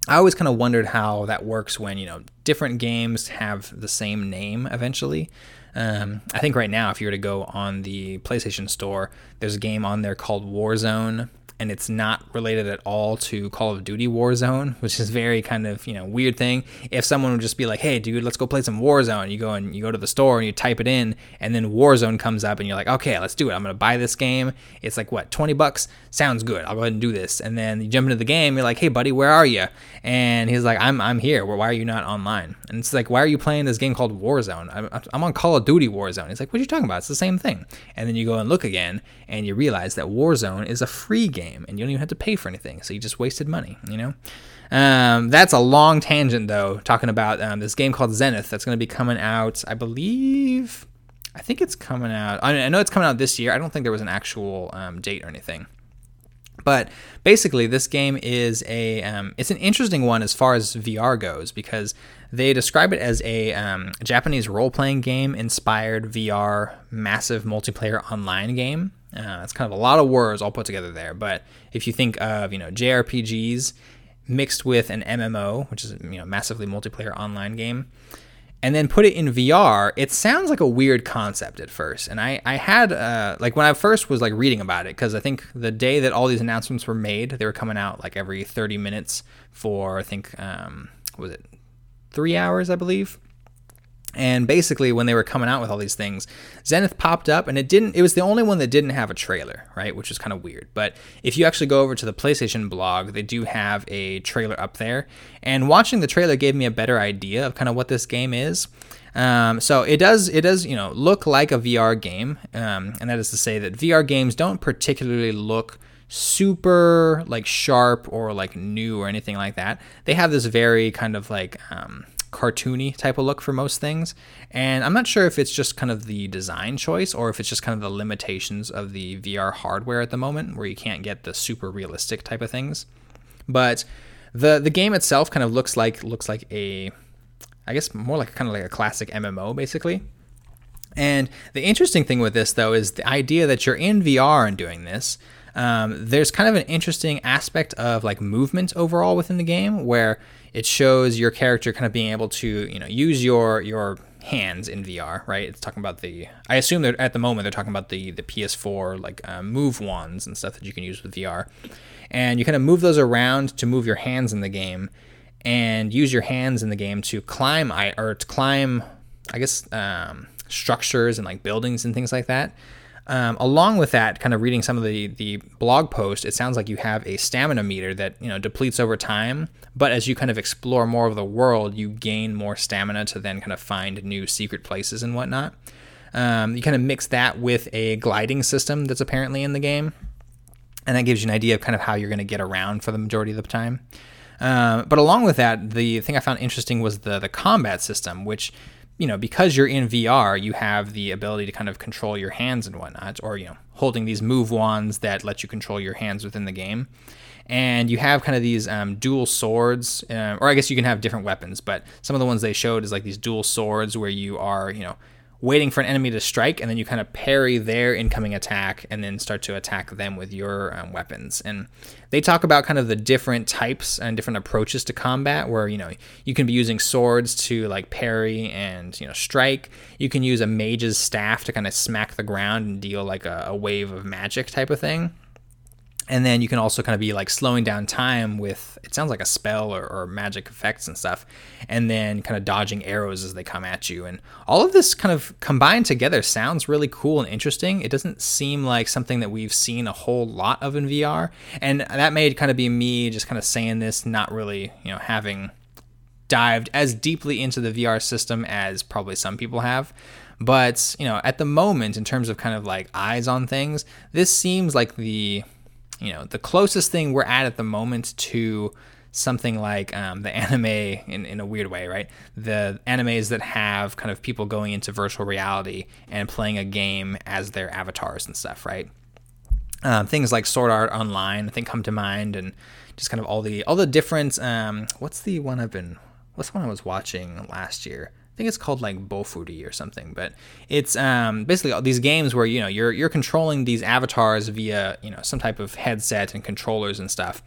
I always kind of wondered how that works when you know different games have the same name eventually. Um, I think right now, if you were to go on the PlayStation Store, there's a game on there called Warzone and it's not related at all to Call of Duty Warzone, which is very kind of you know weird thing. If someone would just be like, "Hey, dude, let's go play some Warzone," you go and you go to the store and you type it in, and then Warzone comes up, and you're like, "Okay, let's do it. I'm gonna buy this game. It's like what 20 bucks? Sounds good. I'll go ahead and do this." And then you jump into the game. You're like, "Hey, buddy, where are you?" And he's like, "I'm I'm here. Well, why are you not online?" And it's like, "Why are you playing this game called Warzone? I'm, I'm on Call of Duty Warzone." He's like, "What are you talking about? It's the same thing." And then you go and look again, and you realize that Warzone is a free game, and you don't even have to pay pay for anything, so you just wasted money, you know? Um, that's a long tangent, though, talking about um, this game called Zenith that's going to be coming out, I believe. I think it's coming out. I, mean, I know it's coming out this year. I don't think there was an actual um, date or anything. But basically, this game is a um, it's an interesting one as far as VR goes because they describe it as a um, Japanese role playing game inspired VR massive multiplayer online game. Uh, it's kind of a lot of words all put together there. But if you think of you know JRPGs mixed with an MMO, which is you know massively multiplayer online game, and then put it in VR, it sounds like a weird concept at first. And I I had uh, like when I first was like reading about it because I think the day that all these announcements were made, they were coming out like every 30 minutes for I think um, was it three hours I believe. And basically, when they were coming out with all these things, Zenith popped up, and it didn't. It was the only one that didn't have a trailer, right? Which is kind of weird. But if you actually go over to the PlayStation blog, they do have a trailer up there. And watching the trailer gave me a better idea of kind of what this game is. Um, so it does, it does, you know, look like a VR game, um, and that is to say that VR games don't particularly look super like sharp or like new or anything like that. They have this very kind of like um, cartoony type of look for most things. And I'm not sure if it's just kind of the design choice or if it's just kind of the limitations of the VR hardware at the moment where you can't get the super realistic type of things. But the the game itself kind of looks like looks like a I guess more like kind of like a classic MMO basically. And the interesting thing with this though is the idea that you're in VR and doing this um, there's kind of an interesting aspect of like movement overall within the game where it shows your character kind of being able to you know use your your hands in VR, right? It's talking about the. I assume that at the moment they're talking about the the PS4 like uh, move wands and stuff that you can use with VR, and you kind of move those around to move your hands in the game, and use your hands in the game to climb I or to climb, I guess, um, structures and like buildings and things like that. Um, along with that, kind of reading some of the the blog post, it sounds like you have a stamina meter that you know depletes over time. But as you kind of explore more of the world, you gain more stamina to then kind of find new secret places and whatnot. Um, you kind of mix that with a gliding system that's apparently in the game, and that gives you an idea of kind of how you're going to get around for the majority of the time. Uh, but along with that, the thing I found interesting was the the combat system, which you know, because you're in VR, you have the ability to kind of control your hands and whatnot, or, you know, holding these move wands that let you control your hands within the game. And you have kind of these um, dual swords, uh, or I guess you can have different weapons, but some of the ones they showed is like these dual swords where you are, you know, waiting for an enemy to strike, and then you kind of parry their incoming attack and then start to attack them with your um, weapons. And they talk about kind of the different types and different approaches to combat, where you know you can be using swords to like parry and you know strike. You can use a mage's staff to kind of smack the ground and deal like a, a wave of magic type of thing and then you can also kind of be like slowing down time with it sounds like a spell or, or, magic effects and stuff and then kind of dodging arrows as they come at you. And all of this kind of combined together sounds really cool and interesting. It doesn't seem like something that we've seen a whole lot of in vr and that may kind of be me just kind of saying this not really you know having dived as deeply into the vr system as probably some people have. But you know at the moment in terms of kind of like eyes on things this seems like the you know the closest thing we're at at the moment to something like um, the anime in, in a weird way, right? The animes that have kind of people going into virtual reality and playing a game as their avatars and stuff, right? Um, things like Sword Art Online, I think, come to mind, and just kind of all the all the different. Um, what's the one I've been? What's the one I was watching last year? Think it's called like Bofuri or something, but it's um, basically all these games where you know you're you're controlling these avatars via you know some type of headset and controllers and stuff.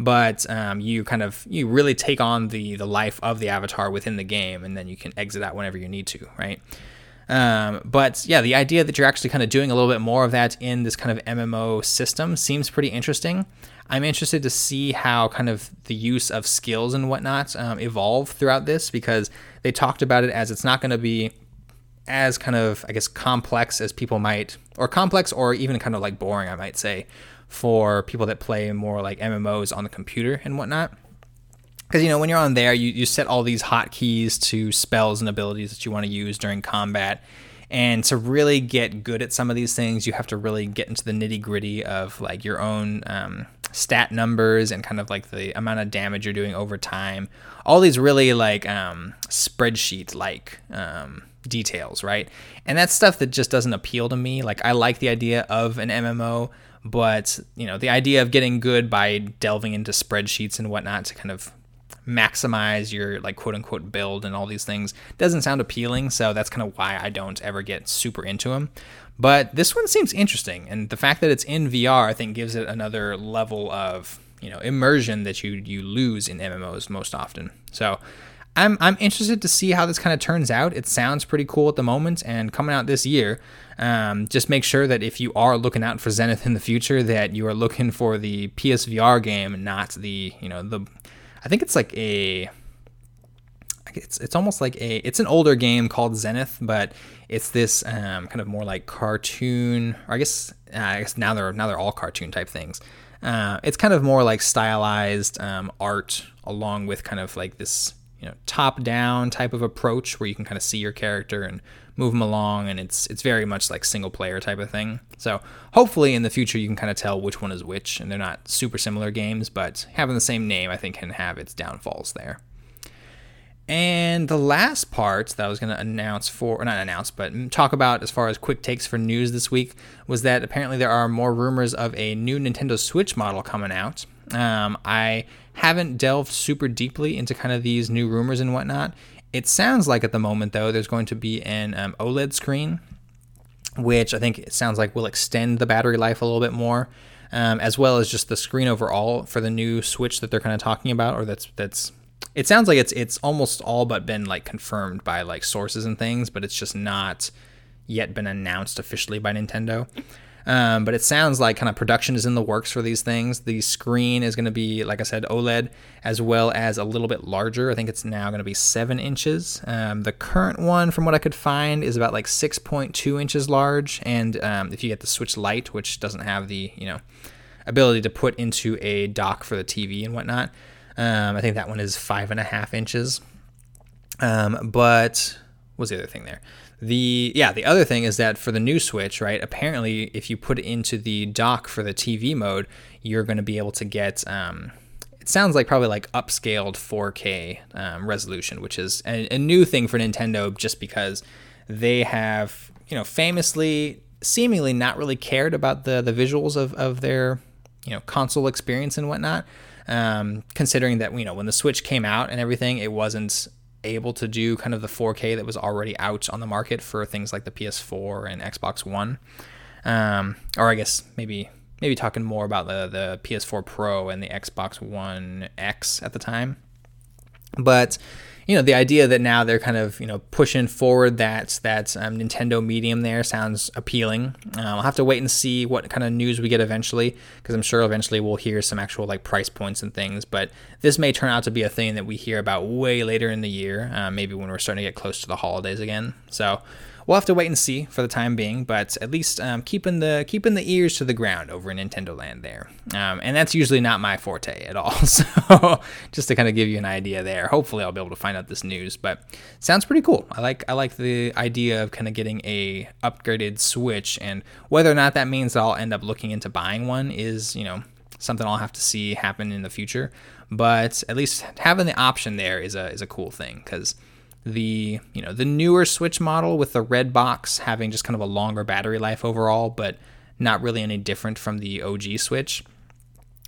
But um, you kind of you really take on the the life of the avatar within the game, and then you can exit out whenever you need to, right? Um, but yeah, the idea that you're actually kind of doing a little bit more of that in this kind of MMO system seems pretty interesting. I'm interested to see how kind of the use of skills and whatnot um, evolve throughout this because they talked about it as it's not going to be as kind of, I guess, complex as people might, or complex or even kind of like boring, I might say, for people that play more like MMOs on the computer and whatnot. Because, you know, when you're on there, you, you set all these hotkeys to spells and abilities that you want to use during combat. And to really get good at some of these things, you have to really get into the nitty gritty of like your own um, stat numbers and kind of like the amount of damage you're doing over time. All these really like um, spreadsheet like um, details, right? And that's stuff that just doesn't appeal to me. Like I like the idea of an MMO, but you know the idea of getting good by delving into spreadsheets and whatnot to kind of maximize your like quote unquote build and all these things doesn't sound appealing so that's kind of why i don't ever get super into them but this one seems interesting, and the fact that it's in VR, I think, gives it another level of you know immersion that you you lose in MMOs most often. So. I'm, I'm interested to see how this kind of turns out. It sounds pretty cool at the moment, and coming out this year, um, just make sure that if you are looking out for Zenith in the future, that you are looking for the PSVR game, not the you know the. I think it's like a it's it's almost like a it's an older game called Zenith, but it's this um, kind of more like cartoon. Or I guess uh, I guess now they're now they're all cartoon type things. Uh, it's kind of more like stylized um, art, along with kind of like this you know top down type of approach where you can kind of see your character and move them along, and it's it's very much like single player type of thing. So hopefully in the future you can kind of tell which one is which, and they're not super similar games, but having the same name I think can have its downfalls there. And the last part that I was going to announce for, or not announce, but talk about as far as quick takes for news this week was that apparently there are more rumors of a new Nintendo Switch model coming out. Um, I haven't delved super deeply into kind of these new rumors and whatnot. It sounds like at the moment, though, there's going to be an um, OLED screen, which I think it sounds like will extend the battery life a little bit more, um, as well as just the screen overall for the new Switch that they're kind of talking about, or that's that's. It sounds like it's it's almost all but been like confirmed by like sources and things, but it's just not yet been announced officially by Nintendo. Um, but it sounds like kind of production is in the works for these things. The screen is going to be, like I said, OLED, as well as a little bit larger. I think it's now going to be seven inches. Um, the current one, from what I could find, is about like 6.2 inches large. And um, if you get the Switch Lite, which doesn't have the you know ability to put into a dock for the TV and whatnot, um, I think that one is five and a half inches. Um, but what's the other thing there? The yeah, the other thing is that for the new Switch, right? Apparently, if you put it into the dock for the TV mode, you're going to be able to get. Um, it sounds like probably like upscaled 4K um, resolution, which is a, a new thing for Nintendo, just because they have you know famously, seemingly not really cared about the the visuals of of their you know console experience and whatnot. Um, considering that you know when the Switch came out and everything, it wasn't able to do kind of the 4K that was already out on the market for things like the PS4 and Xbox One. Um, or I guess maybe maybe talking more about the the PS4 Pro and the Xbox One X at the time. But you know the idea that now they're kind of you know pushing forward that that um, Nintendo medium there sounds appealing. Um, I'll have to wait and see what kind of news we get eventually because I'm sure eventually we'll hear some actual like price points and things. But this may turn out to be a thing that we hear about way later in the year, uh, maybe when we're starting to get close to the holidays again. So we'll have to wait and see for the time being, but at least um, keeping the keeping the ears to the ground over in Nintendo Land there, um, and that's usually not my forte at all. So just to kind of give you an idea there, hopefully I'll be able to find out this news, but sounds pretty cool. I like I like the idea of kind of getting a upgraded Switch, and whether or not that means that I'll end up looking into buying one is you know something I'll have to see happen in the future. But at least having the option there is a is a cool thing because the you know the newer Switch model with the red box having just kind of a longer battery life overall, but not really any different from the OG Switch.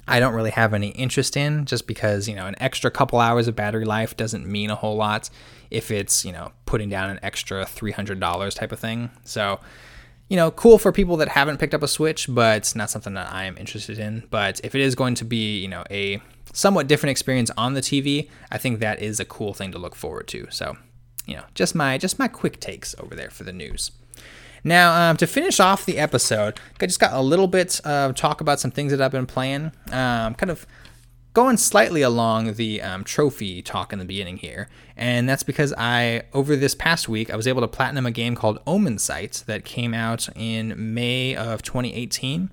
I don't really have any interest in just because, you know, an extra couple hours of battery life doesn't mean a whole lot if it's, you know, putting down an extra $300 type of thing. So, you know, cool for people that haven't picked up a Switch, but it's not something that I am interested in. But if it is going to be, you know, a somewhat different experience on the TV, I think that is a cool thing to look forward to. So, you know, just my just my quick takes over there for the news. Now, um, to finish off the episode, I just got a little bit of talk about some things that I've been playing. Um, kind of going slightly along the um, trophy talk in the beginning here, and that's because I, over this past week, I was able to platinum a game called Omensight that came out in May of 2018.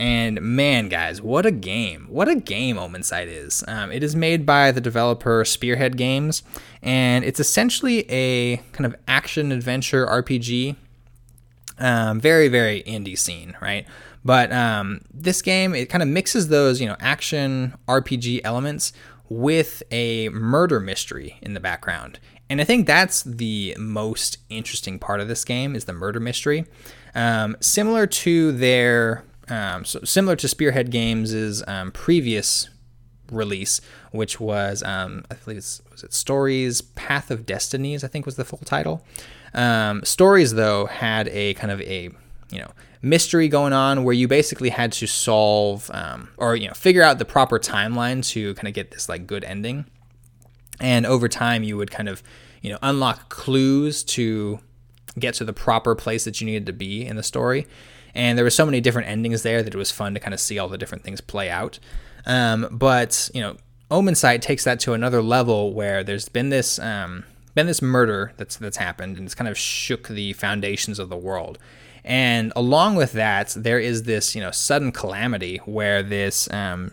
And man, guys, what a game! What a game Omensight is. Um, it is made by the developer Spearhead Games, and it's essentially a kind of action adventure RPG. Um, very, very indie scene, right? But um, this game, it kind of mixes those, you know, action RPG elements with a murder mystery in the background. And I think that's the most interesting part of this game is the murder mystery. Um, similar to their um, so similar to Spearhead Games' um, previous release, which was um, I believe it's was it Stories Path of Destinies, I think was the full title. Um, Stories though had a kind of a you know mystery going on where you basically had to solve um, or you know figure out the proper timeline to kind of get this like good ending. And over time, you would kind of you know unlock clues to get to the proper place that you needed to be in the story and there were so many different endings there that it was fun to kind of see all the different things play out. Um, but you know, Omensight takes that to another level where there's been this um, been this murder that's that's happened and it's kind of shook the foundations of the world. And along with that, there is this you know sudden calamity where this um,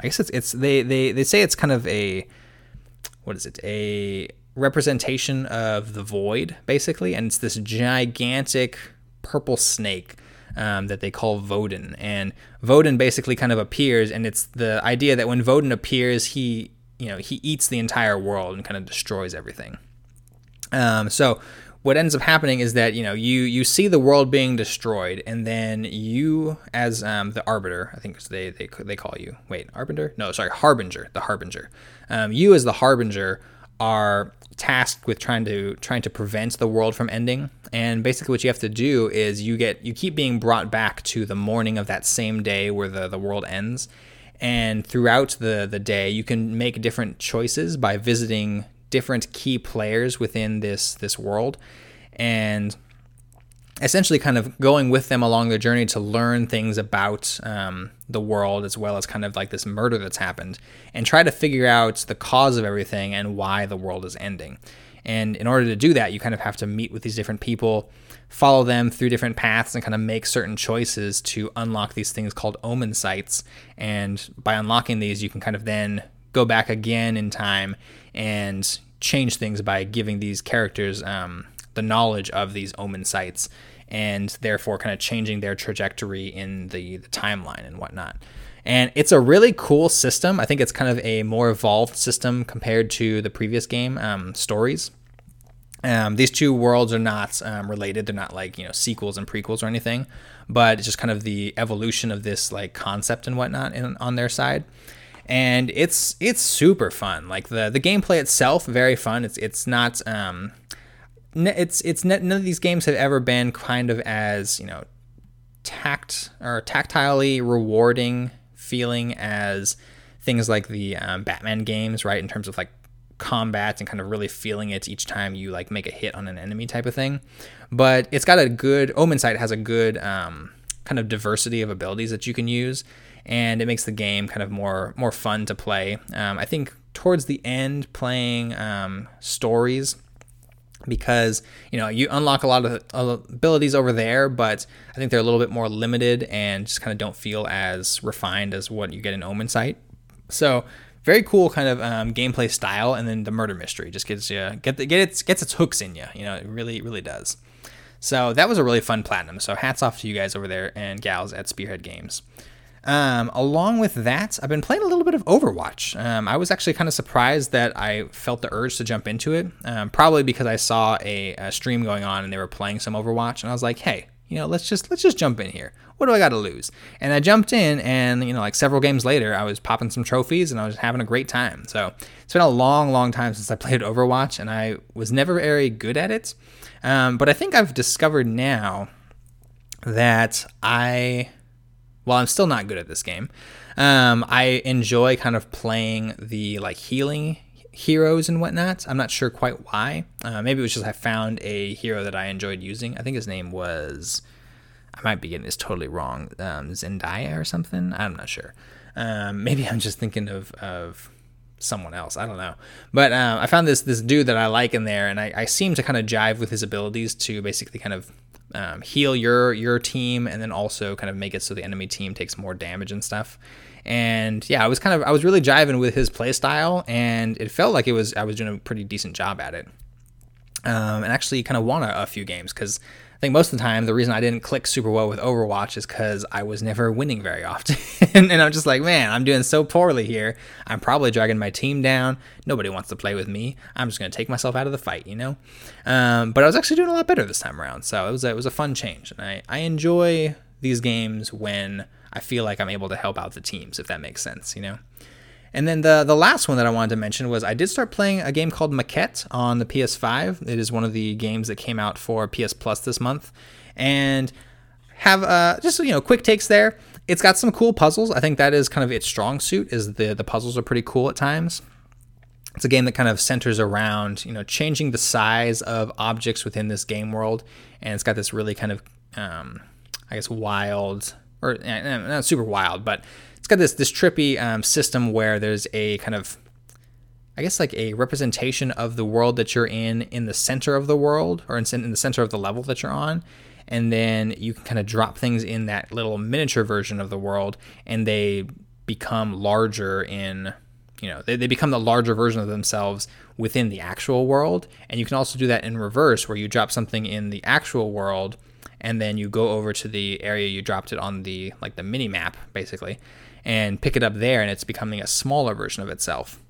I guess it's it's they they they say it's kind of a what is it a representation of the void basically, and it's this gigantic purple snake um, that they call Voden. And Voden basically kind of appears, and it's the idea that when Voden appears, he you know he eats the entire world and kind of destroys everything. Um, so what ends up happening is that you know you you see the world being destroyed, and then you as um, the arbiter, I think they they they call you. Wait, arbiter? No, sorry, harbinger. The harbinger. Um, you as the harbinger are tasked with trying to trying to prevent the world from ending. And basically, what you have to do is you get you keep being brought back to the morning of that same day where the the world ends. And throughout the the day, you can make different choices by visiting different key players within this this world, and essentially kind of going with them along their journey to learn things about um, the world as well as kind of like this murder that's happened and try to figure out the cause of everything and why the world is ending. And in order to do that, you kind of have to meet with these different people, follow them through different paths, and kind of make certain choices to unlock these things called omen sights. And by unlocking these, you can kind of then go back again in time and change things by giving these characters um, the knowledge of these omen sites and therefore kind of changing their trajectory in the, the timeline and whatnot. And it's a really cool system. I think it's kind of a more evolved system compared to the previous game, um, Stories. Um, these two worlds are not um, related. They're not like you know sequels and prequels or anything, but it's just kind of the evolution of this like concept and whatnot in, on their side. And it's it's super fun. Like the the gameplay itself, very fun. It's it's not um, it's it's none of these games have ever been kind of as you know tact or tactilely rewarding feeling as things like the um, Batman games, right? In terms of like combat and kind of really feeling it each time you like make a hit on an enemy type of thing. But it's got a good Omensight has a good um, kind of diversity of abilities that you can use, and it makes the game kind of more more fun to play. Um, I think towards the end, playing um, stories because you know you unlock a lot of abilities over there but i think they're a little bit more limited and just kind of don't feel as refined as what you get in Omensight. So very cool kind of um, gameplay style and then the murder mystery just gets you get the, get its gets its hooks in you you know it really really does. So that was a really fun platinum. So hats off to you guys over there and gals at spearhead games um, along with that, I've been playing a little bit of Overwatch. Um, I was actually kind of surprised that I felt the urge to jump into it, um, probably because I saw a, a, stream going on and they were playing some Overwatch, and I was like, hey, you know, let's just let's just jump in here. What do I got to lose? And I jumped in, and you know, like several games later, I was popping some trophies and I was having a great time. So it's been a long, long time since I played Overwatch, and I was never very good at it. Um, but I think I've discovered now that I while I'm still not good at this game, um, I enjoy kind of playing the like healing heroes and whatnot. I'm not sure quite why. Uh, maybe it was just I found a hero that I enjoyed using. I think his name was. I might be getting this totally wrong. Um, Zendaya or something. I'm not sure. Um, maybe I'm just thinking of of someone else. I don't know. But um, I found this this dude that I like in there, and I, I seem to kind of jive with his abilities to basically kind of um, heal your your team and then also kind of make it so the enemy team takes more damage and stuff. And yeah, I was kind of I was really jiving with his playstyle, and it felt like it was I was doing a pretty decent job at it. Um, and actually kind of won a, a few games because think most of the time the reason I didn't click super well with Overwatch is because I was never winning very often. and, and I'm just like, man, I'm doing so poorly here. I'm probably dragging my team down. Nobody wants to play with me. I'm just to take myself out of the fight, you know? Um, but I was actually doing a lot better this time around. So it was a, it was a fun change. And I, I enjoy these games when I feel like I'm able to help out the teams, if that makes sense, you know? And then the the last one that I wanted to mention was I did start playing a game called Maquette on the PS5. It is one of the games that came out for PS Plus this month, and have uh, just you know quick takes there. It's got some cool puzzles. I think that is kind of its strong suit. Is the the puzzles are pretty cool at times. It's a game that kind of centers around you know changing the size of objects within this game world, and it's got this really kind of um, I guess wild or eh, not super wild, but it's got this this trippy um, system where there's a kind of I guess like a representation of the world that you're in in the center of the world or in, in the center of the level that you're on. And then you can kind of drop things in that little miniature version of the world and they become larger in, you know, they, they become the larger version of themselves within the actual world. And you can also do that in reverse where you drop something in the actual world and then you go over to the area you dropped it on the, like the mini map basically, and pick it up there and it's becoming a smaller version of itself.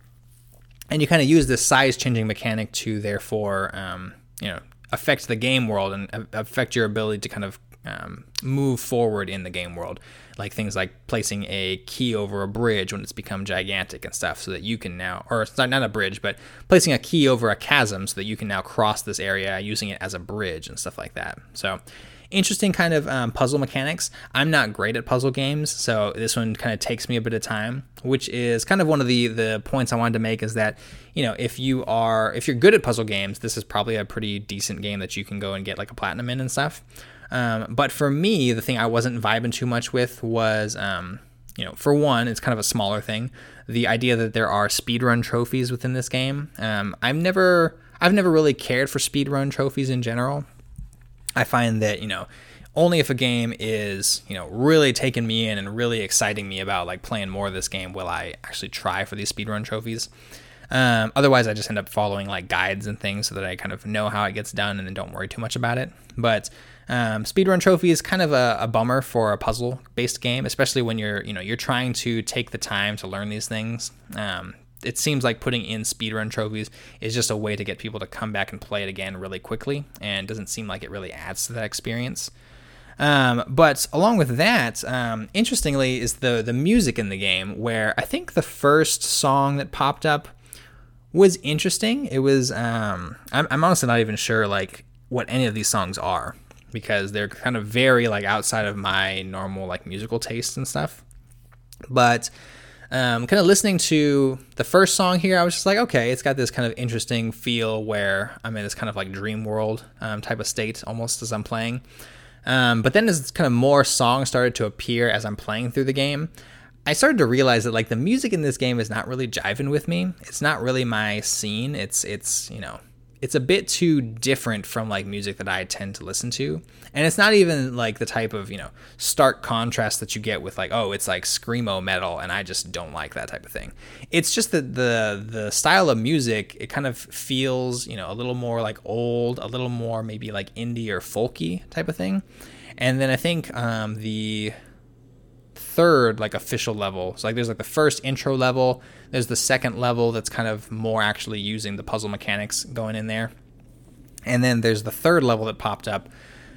And you kind of use this size changing mechanic to therefore um, you know affect the game world and affect your ability to kind of um, move forward in the game world. Like things like placing a key over a bridge when it's become gigantic and stuff so that you can now or it's not, not a bridge but placing a key over a chasm so that you can now cross this area using it as a bridge and stuff like that. So interesting kind of um, puzzle mechanics. I'm not great at puzzle games, so this one kind of takes me a bit of time, which is kind of one of the the points I wanted to make is that you know if you are if you're good at puzzle games, this is probably a pretty decent game that you can go and get like a platinum in and stuff. Um, but for me, the thing I wasn't vibing too much with was. Um, you know, for one, it's kind of a smaller thing. The idea that there are speedrun trophies within this game. Um, I've never, I've never really cared for speedrun trophies in general. I find that, you know, only if a game is, you know, really taking me in and really exciting me about like playing more of this game will I actually try for these speedrun trophies. Um, otherwise, I just end up following like guides and things so that I kind of know how it gets done and then don't worry too much about it. But um, speedrun trophy is kind of a, a bummer for a puzzle-based game, especially when you're, you know, you're trying to take the time to learn these things. Um, it seems like putting in speedrun trophies is just a way to get people to come back and play it again really quickly, and doesn't seem like it really adds to that experience. Um, but along with that, um, interestingly, is the the music in the game, where I think the first song that popped up was interesting. It was um, I'm, I'm honestly not even sure like what any of these songs are because they're kind of very like outside of my normal like musical tastes and stuff. But um, kind of listening to the first song here, I was just like, okay, it's got this kind of interesting feel where I'm in this kind of like dream world um, type of state almost as I'm playing. Um, but then as kind of more songs started to appear as I'm playing through the game, I started to realize that like the music in this game is not really jiving with me. It's not really my scene. It's it's you know it's a bit too different from like music that I tend to listen to. And it's not even like the type of, you know, stark contrast that you get with like, oh, it's like screamo metal and I just don't like that type of thing. It's just that the the style of music, it kind of feels, you know, a little more like old, a little more maybe like indie or folky type of thing. And then I think um, the third like official level. So like there's like the first intro level, there's the second level that's kind of more actually using the puzzle mechanics going in there. And then there's the third level that popped up.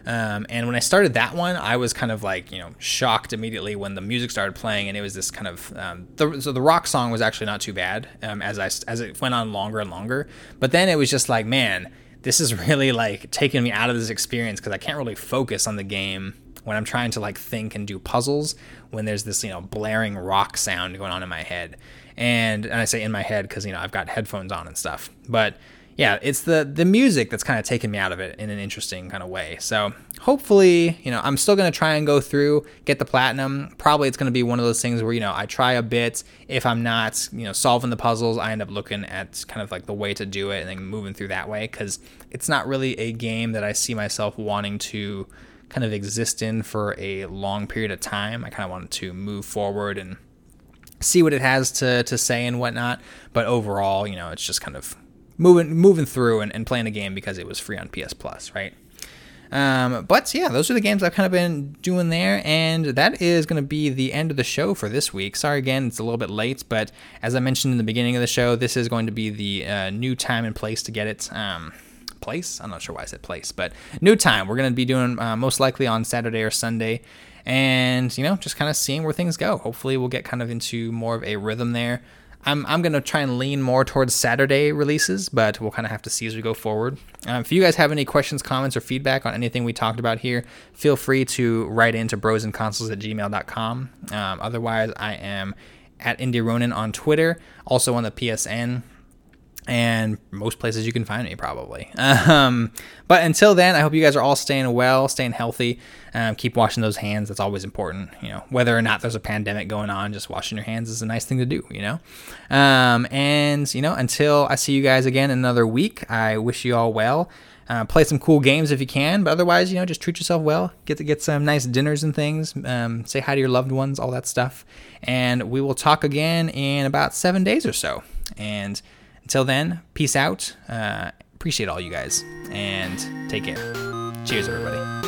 Um, and when I started that one, I was kind of like, you know, shocked immediately when the music started playing, and it was this kind of um, the, so the rock song was actually not too bad um, as I as it went on longer and longer. But then it was just like, man, this is really like taking me out of this experience because I can't really focus on the game when I'm trying to like think and do puzzles when there's this, you know, blaring rock sound going on in my head. And, and I say in my head because, you know, I've got headphones on and stuff. But yeah, it's the the music that's kind of taken me out of it in an interesting kind of way. So hopefully, you know, I'm still gonna try and go through, get the platinum. Probably it's gonna be one of those things where you know I try a bit. If I'm not, you know, solving the puzzles, I end up looking at kind of like the way to do it and then moving through that way because it's not really a game that I see myself wanting to kind of exist in for a long period of time. I kind of wanted to move forward and see what it has to, to say and whatnot. But overall, you know, it's just kind of moving moving through and, and playing a game because it was free on PS Plus, right? Um, but yeah, those are the games I've kind of been doing there, and that is going to be the end of the show for this week. Sorry again, it's a little bit late, but as I mentioned in the beginning of the show, this is going to be the uh, new time and place to get it. Um, place. I'm not sure why I said place, but new time. We're going to be doing uh, most likely on Saturday or Sunday, and you know, just kind of seeing where things go. Hopefully, we'll get kind of into more of a rhythm there. I'm, I'm going to try and lean more towards Saturday releases, but we'll kind of have to see as we go forward. Um, if you guys have any questions, comments, or feedback on anything we talked about here, feel free to write into brosandconsoles at gmail.com. Um, otherwise, I am at Indie Ronin on Twitter, also on the PSN and most places you can find me probably. Um, but until then, I hope you guys are all staying well, staying healthy. Um, keep washing those hands. That's always important. You know, whether or not there's a pandemic going on, just washing your hands is a nice thing to do. You know, um, and you know, until I see you guys again in another week, I wish you all well. Uh, play some cool games if you can, but otherwise, you know, just treat yourself well. Get to get some nice dinners and things. Um, say hi to your loved ones, all that stuff. And we will talk again in about seven days or so. And until then, peace out. Uh, appreciate all you guys and take care. Cheers, everybody.